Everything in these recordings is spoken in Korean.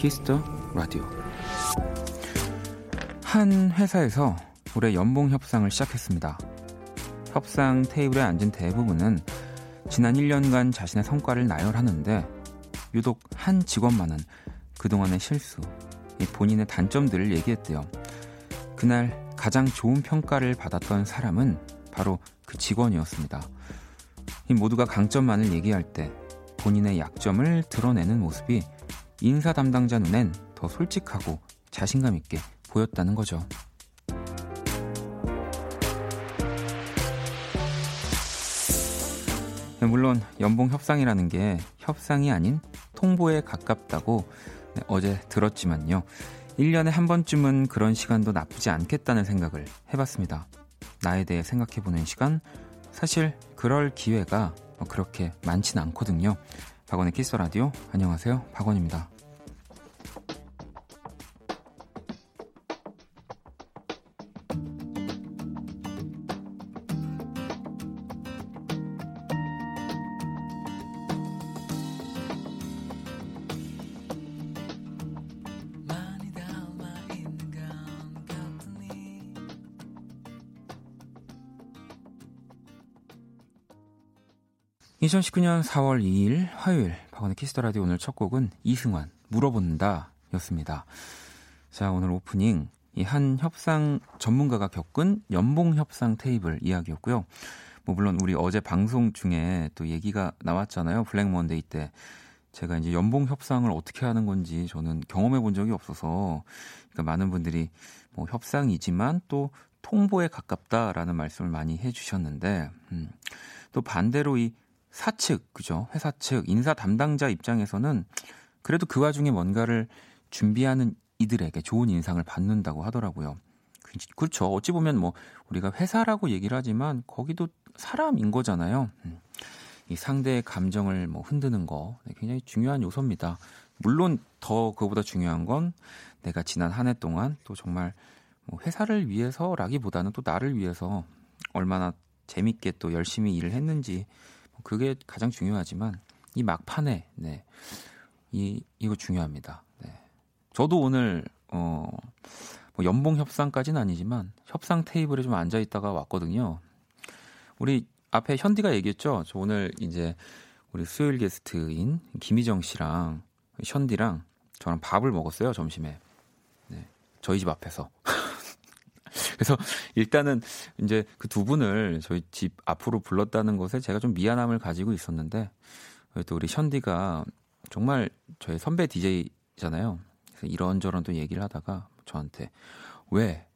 Kiss the Radio. 한 회사에서 올해 연봉 협상을 시작했습니다. 협상 테이블에 앉은 대부분은 지난 1년간 자신의 성과를 나열하는데 유독 한 직원만은 그동안의 실수, 본인의 단점들을 얘기했대요. 그날 가장 좋은 평가를 받았던 사람은 바로 그 직원이었습니다. 이 모두가 강점만을 얘기할 때 본인의 약점을 드러내는 모습이 인사 담당자 눈엔 더 솔직하고 자신감 있게 보였다는 거죠. 물론 연봉 협상이라는 게 협상이 아닌 통보에 가깝다고 어제 들었지만요. 1년에 한 번쯤은 그런 시간도 나쁘지 않겠다는 생각을 해봤습니다. 나에 대해 생각해보는 시간, 사실 그럴 기회가 그렇게 많진 않거든요. 박원의 키스 라디오 안녕하세요. 박원입니다. 2019년 4월 2일 화요일 박원의 Kiss the Radio 오늘 첫 곡은 이승환 물어본다 였습니다. 자, 오늘 오프닝 이 한 협상 전문가가 겪은 연봉 협상 테이블 이야기였고요. 뭐 물론 우리 어제 방송 중에 또 얘기가 나왔잖아요. Black Monday 때 제가 이제 연봉 협상을 어떻게 하는 건지 저는 경험해 본 적이 없어서 그러니까 많은 분들이 뭐 협상이지만 또 통보에 가깝다라는 말씀을 많이 해 주셨는데 음, 또 반대로 이 사측, 그죠? 회사 측, 인사 담당자 입장에서는 그래도 그 와중에 뭔가를 준비하는 이들에게 좋은 인상을 받는다고 하더라고요. 그렇죠. 어찌 보면 뭐 우리가 회사라고 얘기를 하지만 거기도 사람인 거잖아요. 음. 이 상대의 감정을 뭐 흔드는 거 네, 굉장히 중요한 요소입니다. 물론 더 그거보다 중요한 건 내가 지난 한 해 동안 또 정말 뭐 회사를 위해서라기보다는 또 나를 위해서 얼마나 재밌게 또 열심히 일을 했는지 그게 가장 중요하지만 이 막판에 네. 이 이거 중요합니다. 네. 저도 오늘 어 뭐 연봉 협상까지는 아니지만 협상 테이블에 좀 앉아 있다가 왔거든요. 우리 앞에 현디가 얘기했죠. 저 오늘 이제 우리 수요일 게스트인 김희정 씨랑 현디랑 저랑 밥을 먹었어요 점심에. 네. 저희 집 앞에서. 그래서 일단은 이제 그 두 분을 저희 집 앞으로 불렀다는 것에 제가 좀 미안함을 가지고 있었는데 또 우리 션디가 정말 저희 선배 DJ잖아요. 그래서 이런저런 또 얘기를 하다가 저한테 왜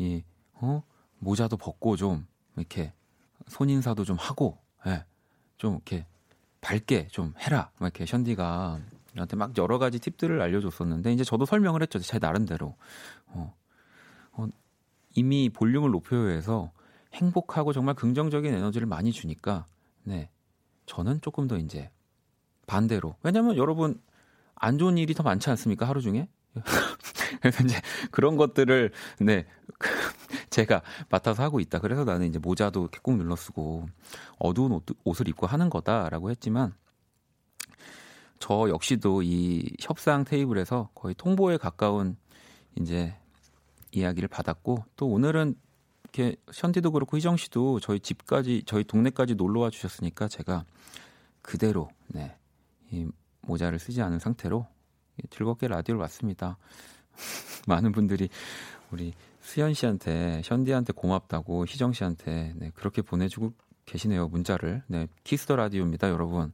이 어? 모자도 벗고 좀 이렇게 손인사도 좀 하고 예. 좀 이렇게 밝게 좀 해라. 막 이렇게 션디가 저한테 막 여러 가지 팁들을 알려줬었는데 이제 저도 설명을 했죠. 제 나름대로. 어, 어 이미 볼륨을 높여야 해서 행복하고 정말 긍정적인 에너지를 많이 주니까 네 저는 조금 더 이제 반대로. 왜냐면 여러분 안 좋은 일이 더 많지 않습니까 하루 중에? 그래서 이제 그런 것들을 네 제가 맡아서 하고 있다. 그래서 나는 이제 모자도 꾹 눌러 쓰고 어두운 옷, 옷을 입고 하는 거다라고 했지만 저 역시도 이 협상 테이블에서 거의 통보에 가까운 이제 이야기를 받았고 또 오늘은 이렇게 현디도 그렇고 희정 씨도 저희 집까지 저희 동네까지 놀러 와 주셨으니까 제가 그대로 네. 이 모자를 쓰지 않은 상태로 즐겁게 라디오를 왔습니다. 많은 분들이 우리 수현 씨한테 현디한테 고맙다고 희정 씨한테 네, 그렇게 보내주고 계시네요 문자를 네 Kiss the Radio입니다 여러분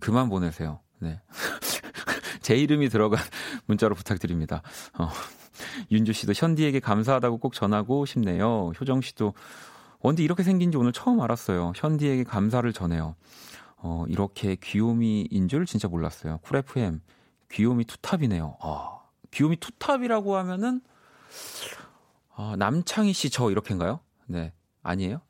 그만 보내세요 네 제 이름이 들어간 문자로 부탁드립니다 어. 윤주 씨도 현디에게 감사하다고 꼭 전하고 싶네요. 효정 씨도 원디 이렇게 생긴 지 오늘 처음 알았어요. 현디에게 감사를 전해요. 어, 이렇게 귀요미인 줄 진짜 몰랐어요. Cool FM 귀요미 two top이네요. 아, 귀요미 two top이라고 하면은 아, 남창희 씨 저 이렇게인가요? 네. 아니에요?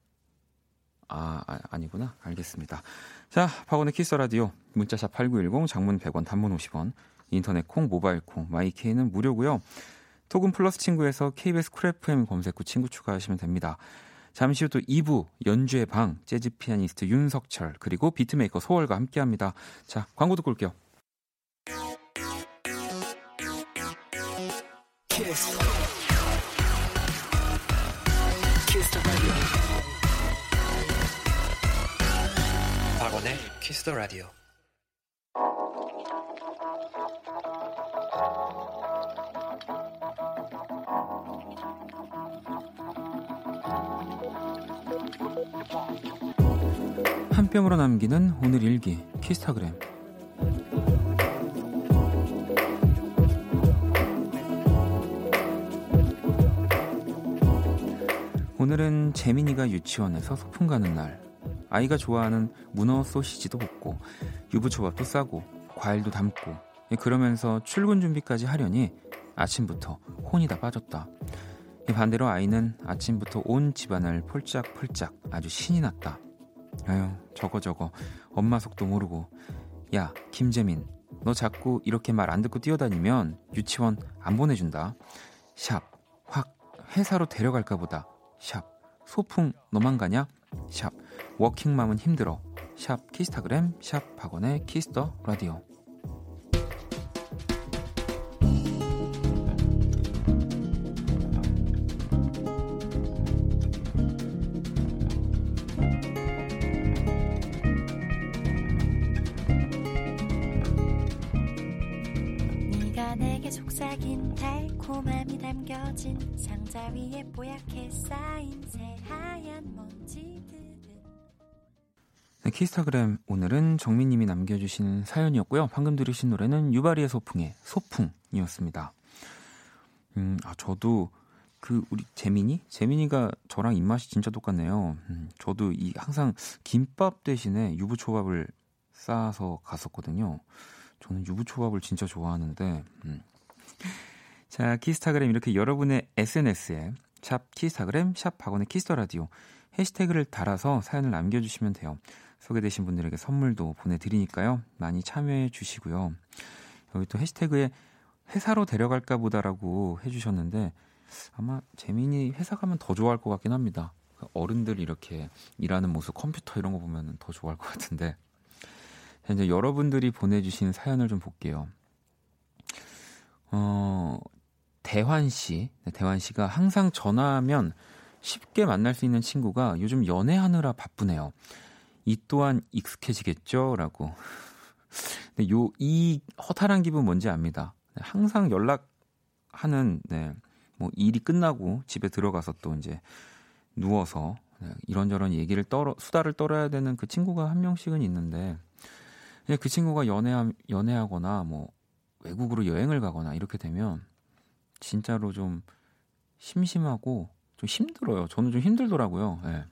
아, 아 아니구나. 알겠습니다. 자, 박원의 Kiss the Radio 문자 샵 8910 장문 100원 단문 50원 인터넷 콩 모바일 콩 my K는 무료고요. 톡은 플러스 친구에서 KBS Cool FM 검색 후 친구 추가하시면 됩니다. 잠시 후 또 2부 연주의 방 재즈 피아니스트 윤석철 그리고 beatmaker 소월과 함께합니다. 자 광고 듣고 올게요. 키스. 키스 박원의 키스 더 라디오. 한 뼘으로 남기는 오늘 일기 키스타그램. 오늘은 재민이가 유치원에서 소풍 가는 날. 아이가 좋아하는 문어 소시지도 먹고 유부초밥도 싸고 과일도 담고 그러면서 출근 준비까지 하려니 아침부터 혼이 다 빠졌다 반대로 아이는 아침부터 온 집안을 폴짝폴짝 아주 신이 났다. 아유 저거 저거. 엄마 속도 모르고. 야 김재민 너 자꾸 이렇게 말 안 듣고 뛰어다니면 유치원 안 보내준다. 샵 확 회사로 데려갈까 보다. 샵 소풍 너만 가냐? 샵 워킹맘은 힘들어. 샵 키스타그램 샵 박원의 Kiss the Radio 네, 키스타그램 오늘은 정민님이 남겨주신 사연이었고요. 방금 들으신 노래는 유발이의 소풍의 소풍이었습니다. 음, 아 저도 그 우리 재민이 재민이가 저랑 입맛이 진짜 똑같네요. 음, 저도 이 항상 김밥 대신에 유부초밥을 싸서 갔었거든요. 저는 유부초밥을 진짜 좋아하는데. 음. 자, 키스타그램 이렇게 여러분의 SNS에 샵 키스타그램 샵 박원의 Kiss the Radio 해시태그를 달아서 사연을 남겨주시면 돼요. 소개되신 분들에게 선물도 보내드리니까요. 많이 참여해 주시고요. 여기 또 해시태그에 회사로 데려갈까 보다라고 해주셨는데 아마 재민이 회사 가면 더 좋아할 것 같긴 합니다. 어른들 이렇게 일하는 모습 컴퓨터 이런 거 보면 더 좋아할 것 같은데 이제 여러분들이 보내주신 사연을 좀 볼게요. 어, 대환 씨, 네, 대환 씨가 항상 전화하면 쉽게 만날 수 있는 친구가 요즘 연애하느라 바쁘네요. 이 또한 익숙해지겠죠? 라고. 근데 요, 이 허탈한 기분 뭔지 압니다. 네, 항상 연락하는, 네, 뭐 일이 끝나고 집에 들어가서 또 이제 누워서 네, 이런저런 얘기를 떨어, 수다를 떨어야 되는 그 친구가 한 명씩은 있는데, 그 친구가 연애, 연애하거나 뭐 외국으로 여행을 가거나 이렇게 되면 진짜로 좀 심심하고 좀 힘들어요. 저는 좀 힘들더라고요. 네.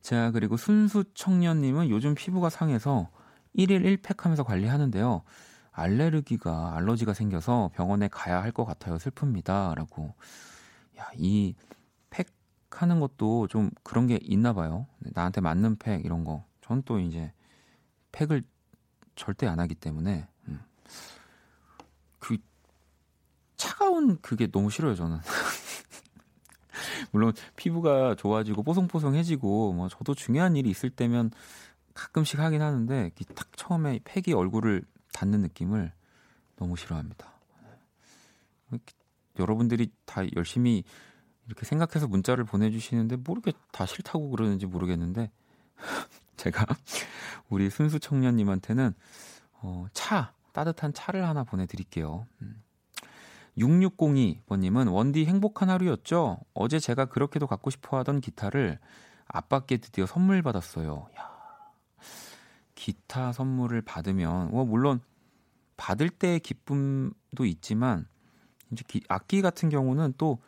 자, 그리고 순수 청년님은 요즘 피부가 상해서 1일 1팩 하면서 관리하는데요. 알레르기가, 알러지가 생겨서 병원에 가야 할 것 같아요. 슬픕니다. 라고. 야, 이 팩 하는 것도 좀 그런 게 있나 봐요. 나한테 맞는 팩, 이런 거. 전 또 이제 팩을 절대 안 하기 때문에 음. 그 차가운 그게 너무 싫어요 저는. 물론 피부가 좋아지고 뽀송뽀송해지고 뭐 저도 중요한 일이 있을 때면 가끔씩 하긴 하는데 딱 처음에 팩이 얼굴을 닿는 느낌을 너무 싫어합니다. 여러분들이 다 열심히 이렇게 생각해서 문자를 보내주시는데 모르게 다 싫다고 그러는지 모르겠는데 제가 우리 순수 청년님한테는 어, 차 따뜻한 차를 하나 보내드릴게요. 음. 6602번님은 원디 행복한 하루였죠? 어제 제가 그렇게도 갖고 싶어 하던 기타를 아빠께 드디어 선물 받았어요. 야, 기타 선물을 받으면, 뭐, 물론 받을 때의 기쁨도 있지만, 이제 기, 악기 같은 경우는 또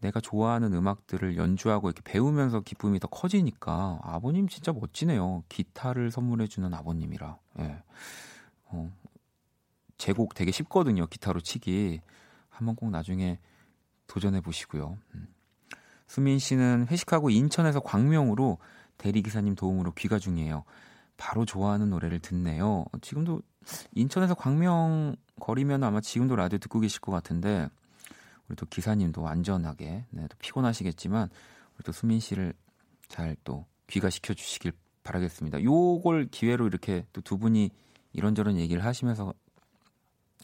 내가 좋아하는 음악들을 연주하고 이렇게 배우면서 기쁨이 더 커지니까 아버님 진짜 멋지네요. 기타를 선물해주는 아버님이라. 예. 어, 제곡 되게 쉽거든요. 기타로 치기. 한번 꼭 나중에 도전해 보시고요. 음. 수민 씨는 회식하고 인천에서 광명으로 대리기사님 도움으로 귀가 중이에요. 바로 좋아하는 노래를 듣네요. 지금도 인천에서 광명 거리면 아마 지금도 라디오 듣고 계실 것 같은데 우리 또 기사님도 안전하게 네, 또 피곤하시겠지만 우리 또 수민 씨를 잘 또 귀가 시켜 주시길 바라겠습니다. 요걸 기회로 이렇게 또 두 분이 이런저런 얘기를 하시면서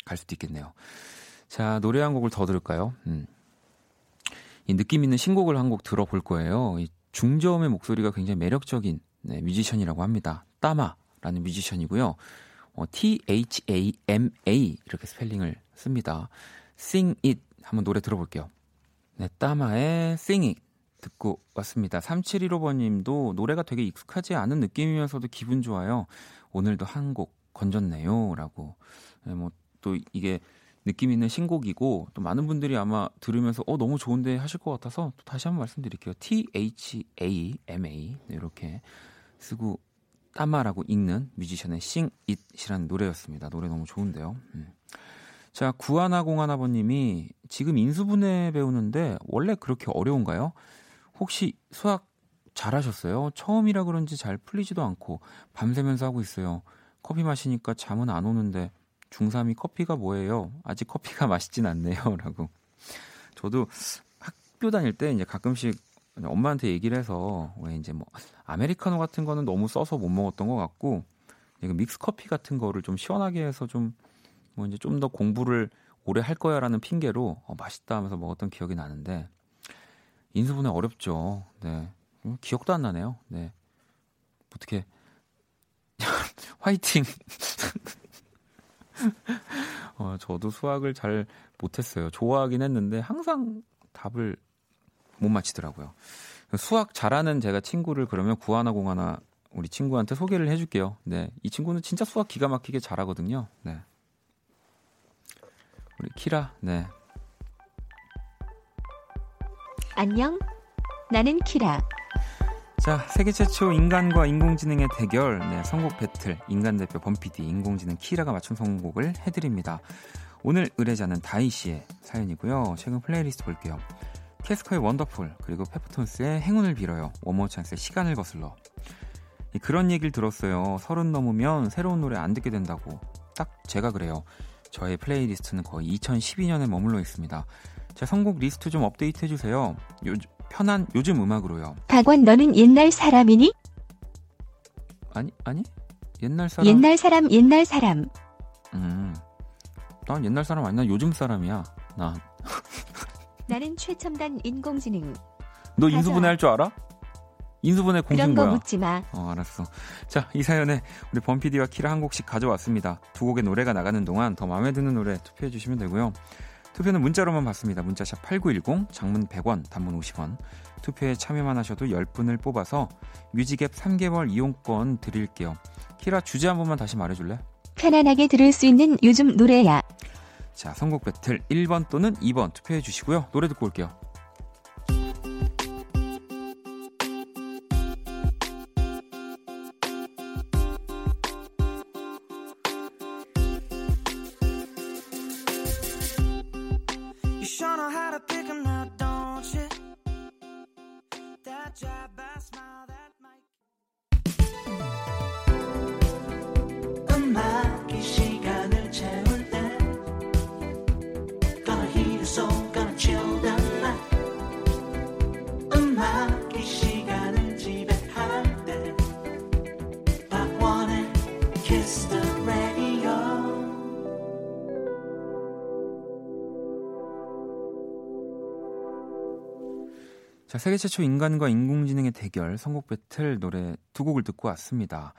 갈 수도 있겠네요. 자, 노래 한 곡을 더 들을까요? 음. 이 느낌 있는 신곡을 한 곡 들어볼 거예요. 이 중저음의 목소리가 굉장히 매력적인 네, 뮤지션이라고 합니다. 따마라는 뮤지션이고요. 어, T-H-A-M-A 이렇게 스펠링을 씁니다. Sing It 한번 노래 들어볼게요. 네, 따마의 Sing It 듣고 왔습니다. 3715번님도 노래가 되게 익숙하지 않은 느낌이면서도 기분 좋아요. 오늘도 한 곡 건졌네요. 라고. 네, 뭐 또 이게 느낌 있는 신곡이고 또 많은 분들이 아마 들으면서 어 너무 좋은데 하실 것 같아서 또 다시 한번 말씀드릴게요. T H A M A 네, 이렇게 쓰고 따마라고 읽는 뮤지션의 Sing It이라는 노래였습니다. 노래 너무 좋은데요. 음. 자, 구하나공하나번님이 지금 인수분해 배우는데 원래 그렇게 어려운가요? 혹시 수학 잘하셨어요? 처음이라 그런지 잘 풀리지도 않고 밤새면서 하고 있어요. 커피 마시니까 잠은 안 오는데 중3이 커피가 뭐예요? 아직 커피가 맛있진 않네요. 라고. 저도 학교 다닐 때 이제 가끔씩 엄마한테 얘기를 해서 왜 이제 뭐 아메리카노 같은 거는 너무 써서 못 먹었던 것 같고 믹스 커피 같은 거를 좀 시원하게 해서 좀 뭐 이제 좀 더 공부를 오래 할 거야라는 핑계로 어, 맛있다 하면서 먹었던 기억이 나는데 인수분해 어렵죠. 네. 음, 기억도 안 나네요. 네. 어떻게 화이팅. 어, 저도 수학을 잘 못했어요. 좋아하긴 했는데 항상 답을 못 맞히더라고요. 수학 잘하는 제가 친구를 그러면 구하나 공하나 우리 친구한테 소개를 해줄게요. 네, 이 친구는 진짜 수학 기가 막히게 잘하거든요. 네, 우리 키라, 네. 안녕, 나는 키라. 자, 세계 최초 인간과 인공지능의 대결, 네, 선곡 배틀, 인간 대표 범피디, 인공지능 키라가 맞춘 선곡을 해드립니다. 오늘 의뢰자는 다이 씨의 사연이고요. 최근 플레이리스트 볼게요. 캐스커의 Wonderful, 그리고 페퍼톤스의 행운을 빌어요. One More Chance의 시간을 거슬러. 그런 얘기를 들었어요. 서른 넘으면 새로운 노래 안 듣게 된다고. 딱 제가 그래요. 저의 playlist는 거의 2012년에 머물러 있습니다. 제 선곡 리스트 좀 업데이트 해주세요. 요, 편한 요즘 음악으로요. 박원 너는 옛날 사람이니? 아니 아니 옛날 사람. 옛날 사람 옛날 사람. 음. 난 옛날 사람 아니나 요즘 사람이야. 나. 나는 최첨단 인공지능. 너 인수분해 할 줄 알아? 인수분해 공신 거야. 묻지 마. 어, 알았어. 자, 이 사연에 우리 범피디와 키라 한 곡씩 가져왔습니다. 두 곡의 노래가 나가는 동안 더 마음에 드는 노래 투표해 주시면 되고요. 투표는 문자로만 받습니다. 문자샵 8910, 장문 100원, 단문 50원. 투표에 참여만 하셔도 10분을 뽑아서 뮤직앱 3개월 이용권 드릴게요. 키라 주제 한 번만 다시 말해줄래? 편안하게 들을 수 있는 요즘 노래야. 자, 선곡 배틀 1번 또는 2번 투표해 주시고요. 노래 듣고 올게요. 세계 최초 인간과 인공지능의 대결 선곡 배틀 노래 두 곡을 듣고 왔습니다.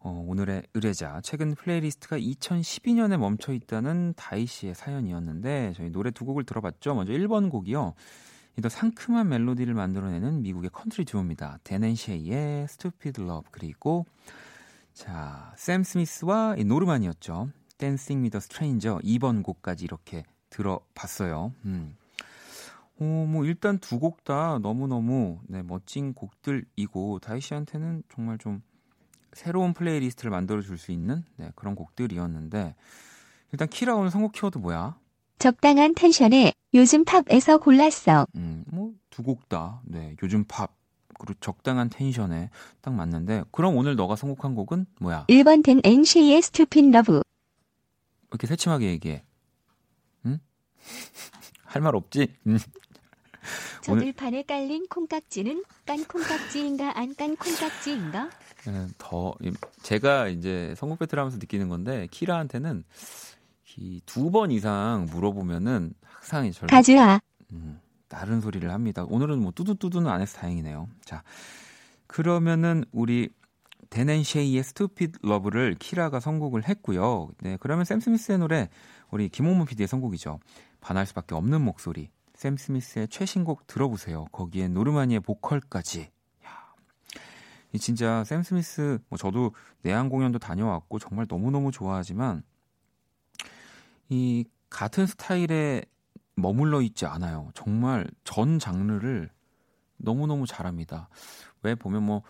어, 오늘의 의뢰자 최근 playlist가 2012년에 멈춰 있다는 다이 씨의 사연이었는데 저희 노래 두 곡을 들어봤죠. 먼저 1번 곡이요. 이 더 상큼한 멜로디를 만들어내는 미국의 컨트리 듀오입니다. Dan and Shay의 Stupid Love 그리고 자, 샘 스미스와 노르마니였죠. With a Stranger 2번 곡까지 이렇게 들어봤어요. 음. 어, 뭐 일단 두 곡 다 너무너무 네, 멋진 곡들이고 다이 씨한테는 정말 좀 새로운 playlist를 만들어 줄 수 있는 네, 그런 곡들이었는데 일단 키라 오늘 선곡 키워드 뭐야? 적당한 텐션에 요즘 팝에서 골랐어. 음, 뭐 두 곡 다. 네, 요즘 팝 그리고 적당한 텐션에 딱 맞는데 그럼 오늘 너가 선곡한 곡은 뭐야? 1번 된 NC의 스투핀 러브. 이렇게 새침하게 얘기해. 응? 할 말 없지? 음. 저들판에 깔린 콩깍지는 깐 콩깍지인가 안 깐 콩깍지인가? 네, 더 제가 이제 선곡 배틀 하면서 느끼는 건데 키라한테는 두 번 이상 물어보면은 항상 절 가즈아 음, 다른 소리를 합니다. 오늘은 뭐 뚜두뚜두는 안 해서 다행이네요. 자 그러면은 우리 Dan and Shay의 Stupid Love를 키라가 선곡을 했고요. 네 그러면 샘 스미스의 노래 우리 김홍문 PD의 선곡이죠. 반할 수밖에 없는 목소리 샘 스미스의 최신곡 들어보세요. 거기에 노르마니의 보컬까지. 야, 이 진짜 샘 스미스 뭐 저도 내한 공연도 다녀왔고 정말 너무너무 좋아하지만 이 같은 스타일에 머물러 있지 않아요. 정말 전 장르를 너무너무 잘합니다. 왜 보면 뭐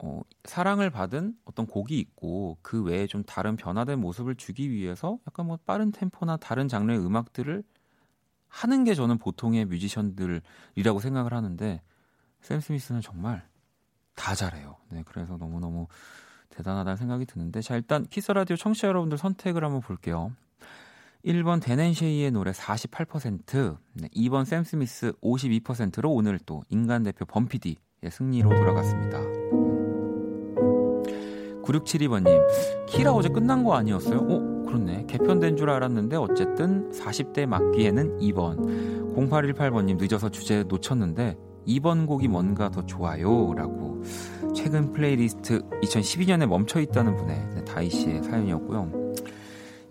어, 사랑을 받은 어떤 곡이 있고 그 외에 좀 다른 변화된 모습을 주기 위해서 약간 뭐 빠른 템포나 다른 장르의 음악들을 하는 게 저는 보통의 뮤지션들이라고 생각을 하는데 샘 스미스는 정말 다 잘해요. 네, 그래서 너무너무 대단하다는 생각이 드는데 자 일단 키스 라디오 청취자 여러분들 선택을 한번 볼게요. 1번 Dan and Shay의 노래 48%, 네, 2번 샘 스미스 52%로 오늘 또 인간 대표 범피디의 승리로 돌아갔습니다. 9672번님, 키라 어제 끝난 거 아니었어요? 어? 그렇네. 개편된 줄 알았는데 어쨌든 40대 맞기에는 2번. 0818번님 늦어서 주제 놓쳤는데 2번 곡이 뭔가 더 좋아요. 라고. 최근 플레이리스트 2012년에 멈춰 있다는 분의 다이 씨의 사연이었고요.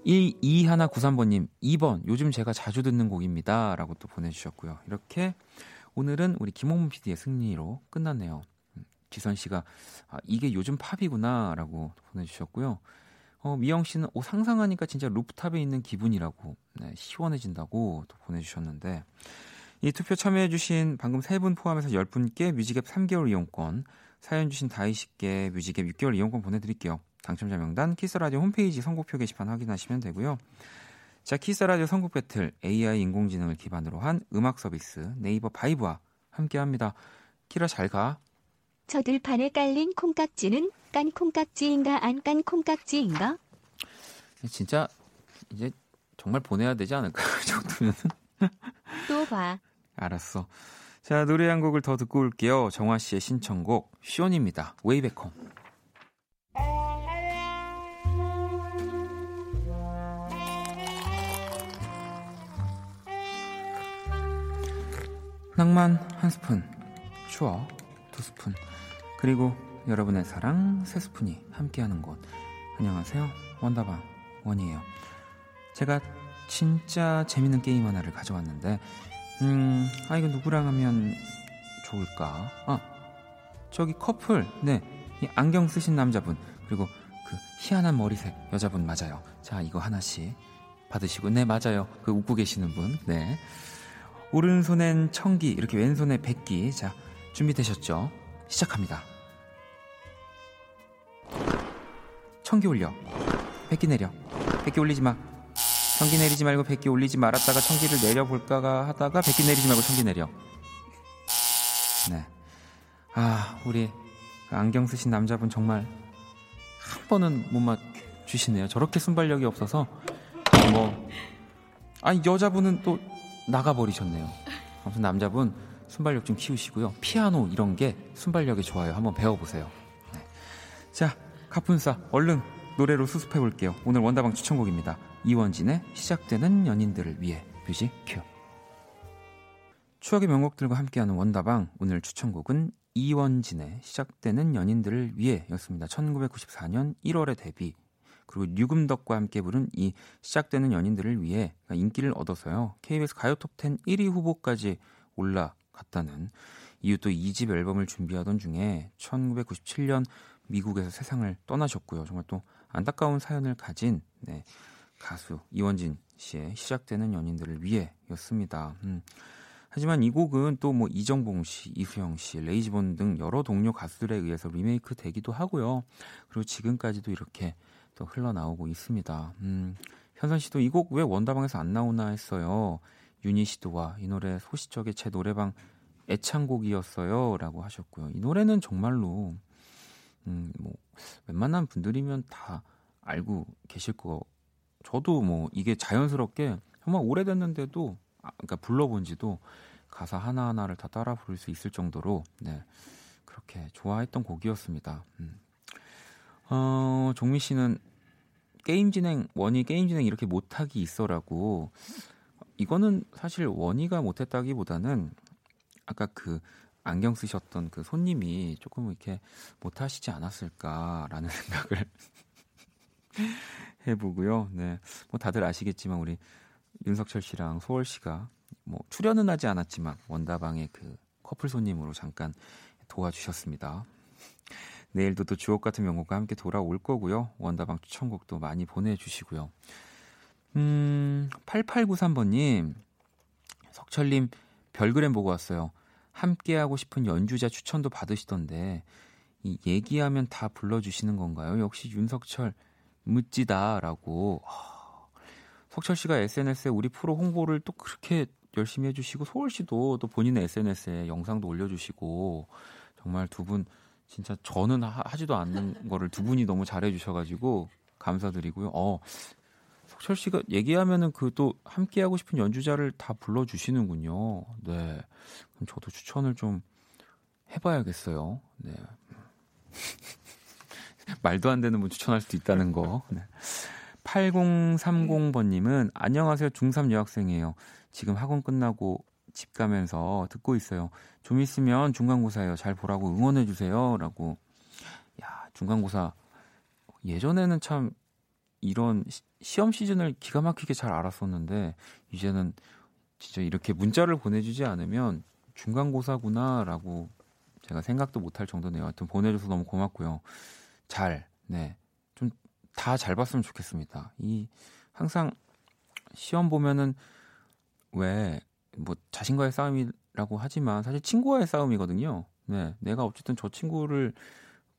1293번님 2번 요즘 제가 자주 듣는 곡입니다. 라고 또 보내주셨고요. 이렇게 오늘은 우리 김홍문 PD의 승리로 끝났네요. 지선 씨가 아, 이게 요즘 팝이구나 라고 보내주셨고요. 어, 미영 씨는 오, 상상하니까 진짜 루프탑에 있는 기분이라고 네, 시원해진다고 또 보내주셨는데 이 투표 참여해주신 방금 세 분 포함해서 10분께 뮤직앱 3개월 이용권 사연 주신 다이 씨께 뮤직앱 6개월 이용권 보내드릴게요. 당첨자 명단 키스라디오 홈페이지 선곡표 게시판 확인하시면 되고요. 자 키스라디오 선곡 배틀 AI 인공지능을 기반으로 한 음악 서비스 네이버 바이브와 함께합니다. 키라 잘 가. 저들판에 깔린 콩깍지는 깐 콩깍지인가 안 깐 콩깍지인가? 진짜 이제 정말 보내야 되지 않을까 그 정도면은 또 봐. 알았어. 자 노래 한 곡을 더 듣고 올게요. 정화 씨의 신청곡 쇼입니다. 웨이백홈. 낭만 한 스푼, 추억 두 스푼. 그리고 여러분의 사랑 세 스푼이 함께하는 곳. 안녕하세요. 원다방 원이에요. 제가 진짜 재밌는 게임 하나를 가져왔는데, 음, 아, 이거 누구랑 하면 좋을까? 아, 저기 커플, 네. 이 안경 쓰신 남자분, 그리고 그 희한한 머리색 여자분 맞아요. 자, 이거 하나씩 받으시고, 네, 맞아요. 그 웃고 계시는 분, 네. 오른손엔 청기, 이렇게 왼손에 백기. 자, 준비되셨죠? 시작합니다. 청기 올려. 백기 내려. 백기 올리지 마. 청기 내리지 말고 백기 올리지 말았다가 청기를 내려볼까가 하다가 백기 내리지 말고 청기 내려. 네. 아, 우리 안경 쓰신 남자분 정말 한 번은 못 맞추시네요. 저렇게 순발력이 없어서 뭐 아니 여자분은 또 나가버리셨네요. 아무튼 남자분 순발력 좀 키우시고요. 피아노 이런 게 순발력이 좋아요. 한번 배워보세요. 네. 자, 갑분싸 얼른 노래로 수습해 볼게요. 오늘 원다방 추천곡입니다. 이원진의 시작되는 연인들을 위해 music cue. 추억의 명곡들과 함께하는 원다방 오늘 추천곡은 이원진의 시작되는 연인들을 위해였습니다. 1994년 1월에 데뷔 그리고 류금덕과 함께 부른 이 시작되는 연인들을 위해 인기를 얻어서요. KBS 가요 톱 10 1위 후보까지 올라갔다는 이후 또 2집 앨범을 준비하던 중에 1997년 미국에서 세상을 떠나셨고요. 정말 또 안타까운 사연을 가진 네, 가수 이원진 씨의 시작되는 연인들을 위해였습니다. 음. 하지만 이 곡은 또 뭐 이정봉 씨, 이수영 씨, 레이지본 등 여러 동료 가수들에 의해서 리메이크 되기도 하고요. 그리고 지금까지도 이렇게 또 흘러나오고 있습니다. 음, 현선 씨도 이 곡 왜 원다방에서 안 나오나 했어요. 유니 씨도 와 이 노래 소시적의 제 노래방 애창곡이었어요. 라고 하셨고요. 이 노래는 정말로 음, 뭐, 웬만한 분들이면 다 알고 계실 거. 저도 뭐, 이게 자연스럽게 정말 오래됐는데도 아, 그러니까 불러본 지도 가사 하나 하나를 다 따라 부를 수 있을 정도로 네 그렇게 좋아했던 곡이었습니다. 음. 어, 종미 씨는 게임 진행 원이 게임 진행 이렇게 못하기 있어라고 이거는 사실 원이가 못했다기보다는 아까 그 안경 쓰셨던 그 손님이 조금 이렇게 못하시지 않았을까라는 생각을 해보고요. 네, 뭐 다들 아시겠지만 우리 윤석철 씨랑 소월 씨가 뭐 출연은 하지 않았지만 원다방의 그 커플 손님으로 잠깐 도와주셨습니다. 내일도 또 주옥 같은 명곡과 함께 돌아올 거고요. 원다방 추천곡도 많이 보내주시고요. 음, 8893번님, 석철님 별그램 보고 왔어요. 함께하고 싶은 연주자 추천도 받으시던데, 이 얘기하면 다 불러주시는 건가요? 역시 윤석철 묻지다라고. 석철 씨가 SNS에 우리 프로 홍보를 또 그렇게 열심히 해주시고 소월 씨도 또 본인의 SNS에 영상도 올려주시고 정말 두 분 진짜 저는 하, 지도 않는 거를 두 분이 너무 잘해주셔가지고 감사드리고요. 어 석철 씨가 얘기하면은 그 또 함께 하고 싶은 연주자를 다 불러 주시는군요. 네, 그럼 저도 추천을 좀 해봐야겠어요. 네. 말도 안 되는 분 추천할 수도 있다는 거. 네. 8030번님은 안녕하세요. 중3 여학생이에요. 지금 학원 끝나고 집 가면서 듣고 있어요. 좀 있으면 중간고사예요. 잘 보라고 응원해 주세요. 라고. 야, 중간고사 예전에는 참 이런 시, 험 시즌을 기가 막히게 잘 알았었는데 이제는 진짜 이렇게 문자를 보내주지 않으면 중간고사구나라고 제가 생각도 못할 정도네요. 하여튼 보내줘서 너무 고맙고요. 잘, 네. 좀 다 잘 봤으면 좋겠습니다. 이, 항상 시험 보면은 왜, 뭐, 자신과의 싸움이라고 하지만 사실 친구와의 싸움이거든요. 네. 내가 어쨌든 저 친구를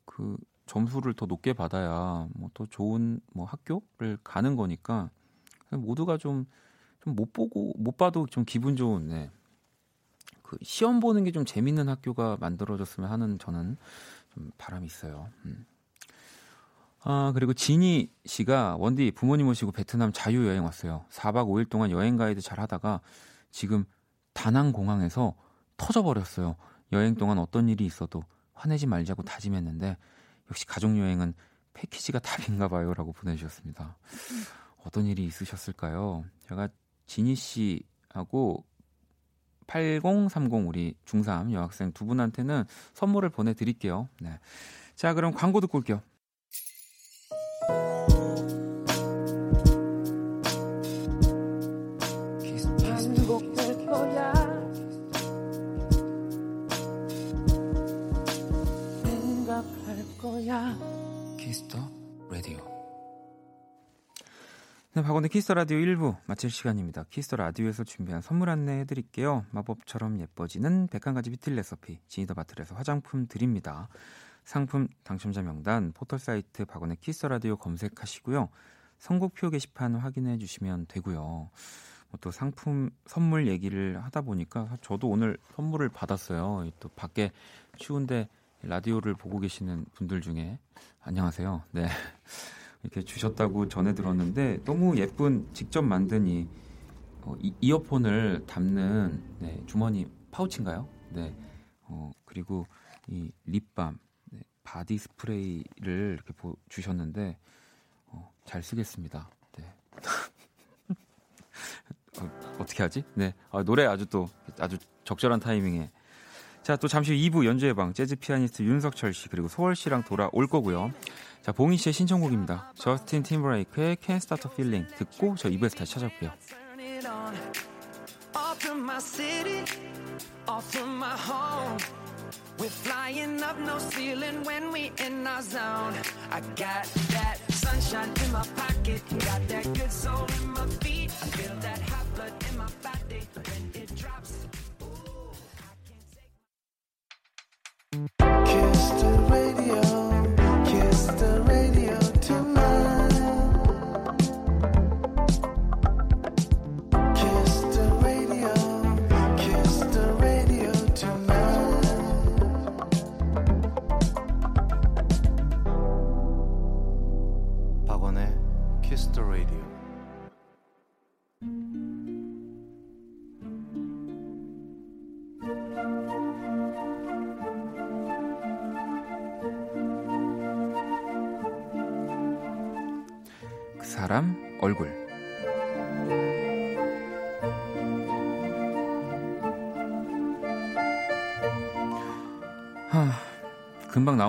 그 점수를 더 높게 받아야 뭐 더 좋은 뭐 학교를 가는 거니까 모두가 좀 좀 못 보고 못 봐도 좀 기분 좋은 네. 그 시험 보는 게 좀 재밌는 학교가 만들어졌으면 하는 저는 좀 바람이 있어요. 음. 아, 그리고 지니 씨가 원디 부모님 모시고 베트남 자유 여행 왔어요. 4박 5일 동안 여행 가이드 잘 하다가 지금 다낭 공항에서 터져 버렸어요. 여행 동안 어떤 일이 있어도 화내지 말자고 다짐했는데 역시 가족여행은 패키지가 답인가 봐요 라고 보내주셨습니다. 어떤 일이 있으셨을까요? 제가 지니 씨하고 8030 우리 중3 여학생 두 분한테는 선물을 보내드릴게요. 네. 자, 그럼 광고 듣고 올게요. 네, 박원의 키스 더 라디오 1부 마칠 시간입니다. 키스 더 라디오에서 준비한 선물 안내 해드릴게요. 마법처럼 예뻐지는 101가지 뷰티 레시피 지니더바틀에서 화장품 드립니다. 상품 당첨자 명단 포털사이트 박원의 키스 더 라디오 검색하시고요. 선곡표 게시판 확인해 주시면 되고요. 뭐또 상품 선물 얘기를 하다 보니까 저도 오늘 선물을 받았어요. 또 밖에 추운데 라디오를 보고 계시는 분들 중에 안녕하세요. 네. 이렇게 주셨다고 전해 들었는데 너무 예쁜 직접 만든 이, 어, 이 이어폰을 담는 네, 주머니 파우치인가요? 네. 어, 그리고 이 립밤, 네, 바디 스프레이를 이렇게 보, 주셨는데 어, 잘 쓰겠습니다. 네. 어, 떻게 하지? 네. 아, 노래 아주 또 아주 적절한 타이밍에 자, 또 잠시 후 2부 연주의 방 재즈 피아니스트 윤석철 씨 그리고 소월 씨랑 돌아올 거고요. 자, 봉희 씨의 신청곡입니다. 저스틴 팀브레이크의 Can't Start a Feeling 듣고 저 2부에서 다시 찾아올게요. We're flying up no ceiling when we in our zone. I got that sunshine in my pocket, got that good soul in my feet. I feel that hot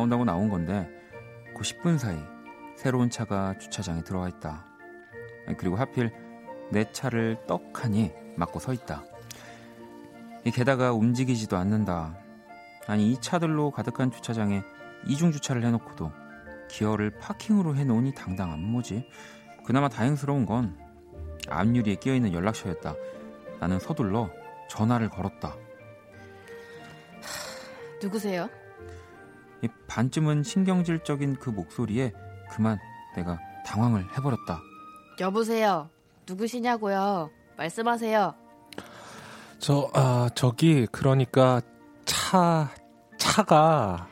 나온다고 나온 건데 그 10분 사이 새로운 차가 주차장에 들어와 있다. 그리고 하필 내 차를 떡하니 막고 서 있다. 게다가 움직이지도 않는다. 아니 이 차들로 가득한 주차장에 이중 주차를 해놓고도 기어를 파킹으로 해놓으니 당당한 뭐지? 그나마 다행스러운 건 앞유리에 끼어있는 연락처였다. 나는 서둘러 전화를 걸었다. 누구세요? 이 반쯤은 신경질적인 그 목소리에 그만 내가 당황을 해버렸다. 여보세요. 누구시냐고요? 말씀하세요. 저, 아, 저기, 그러니까, 차, 차가.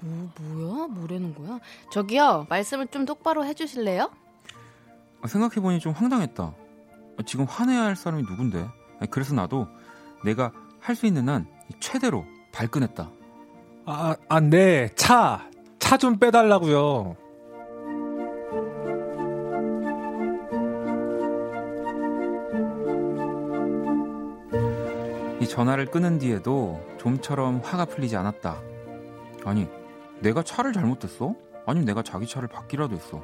뭐, 뭐야? 뭐라는 거야? 저기요, 말씀을 좀 똑바로 해주실래요? 아, 생각해보니 좀 황당했다. 아, 지금 화내야 할 사람이 누군데? 그래서 나도 내가 할 수 있는 한 최대로 발끈했다. 아, 아, 네, 차, 차 좀 빼달라고요. 이 전화를 끊은 뒤에도 좀처럼 화가 풀리지 않았다. 아니, 내가 차를 잘못했어? 아니면 내가 자기 차를 바뀌라도 했어?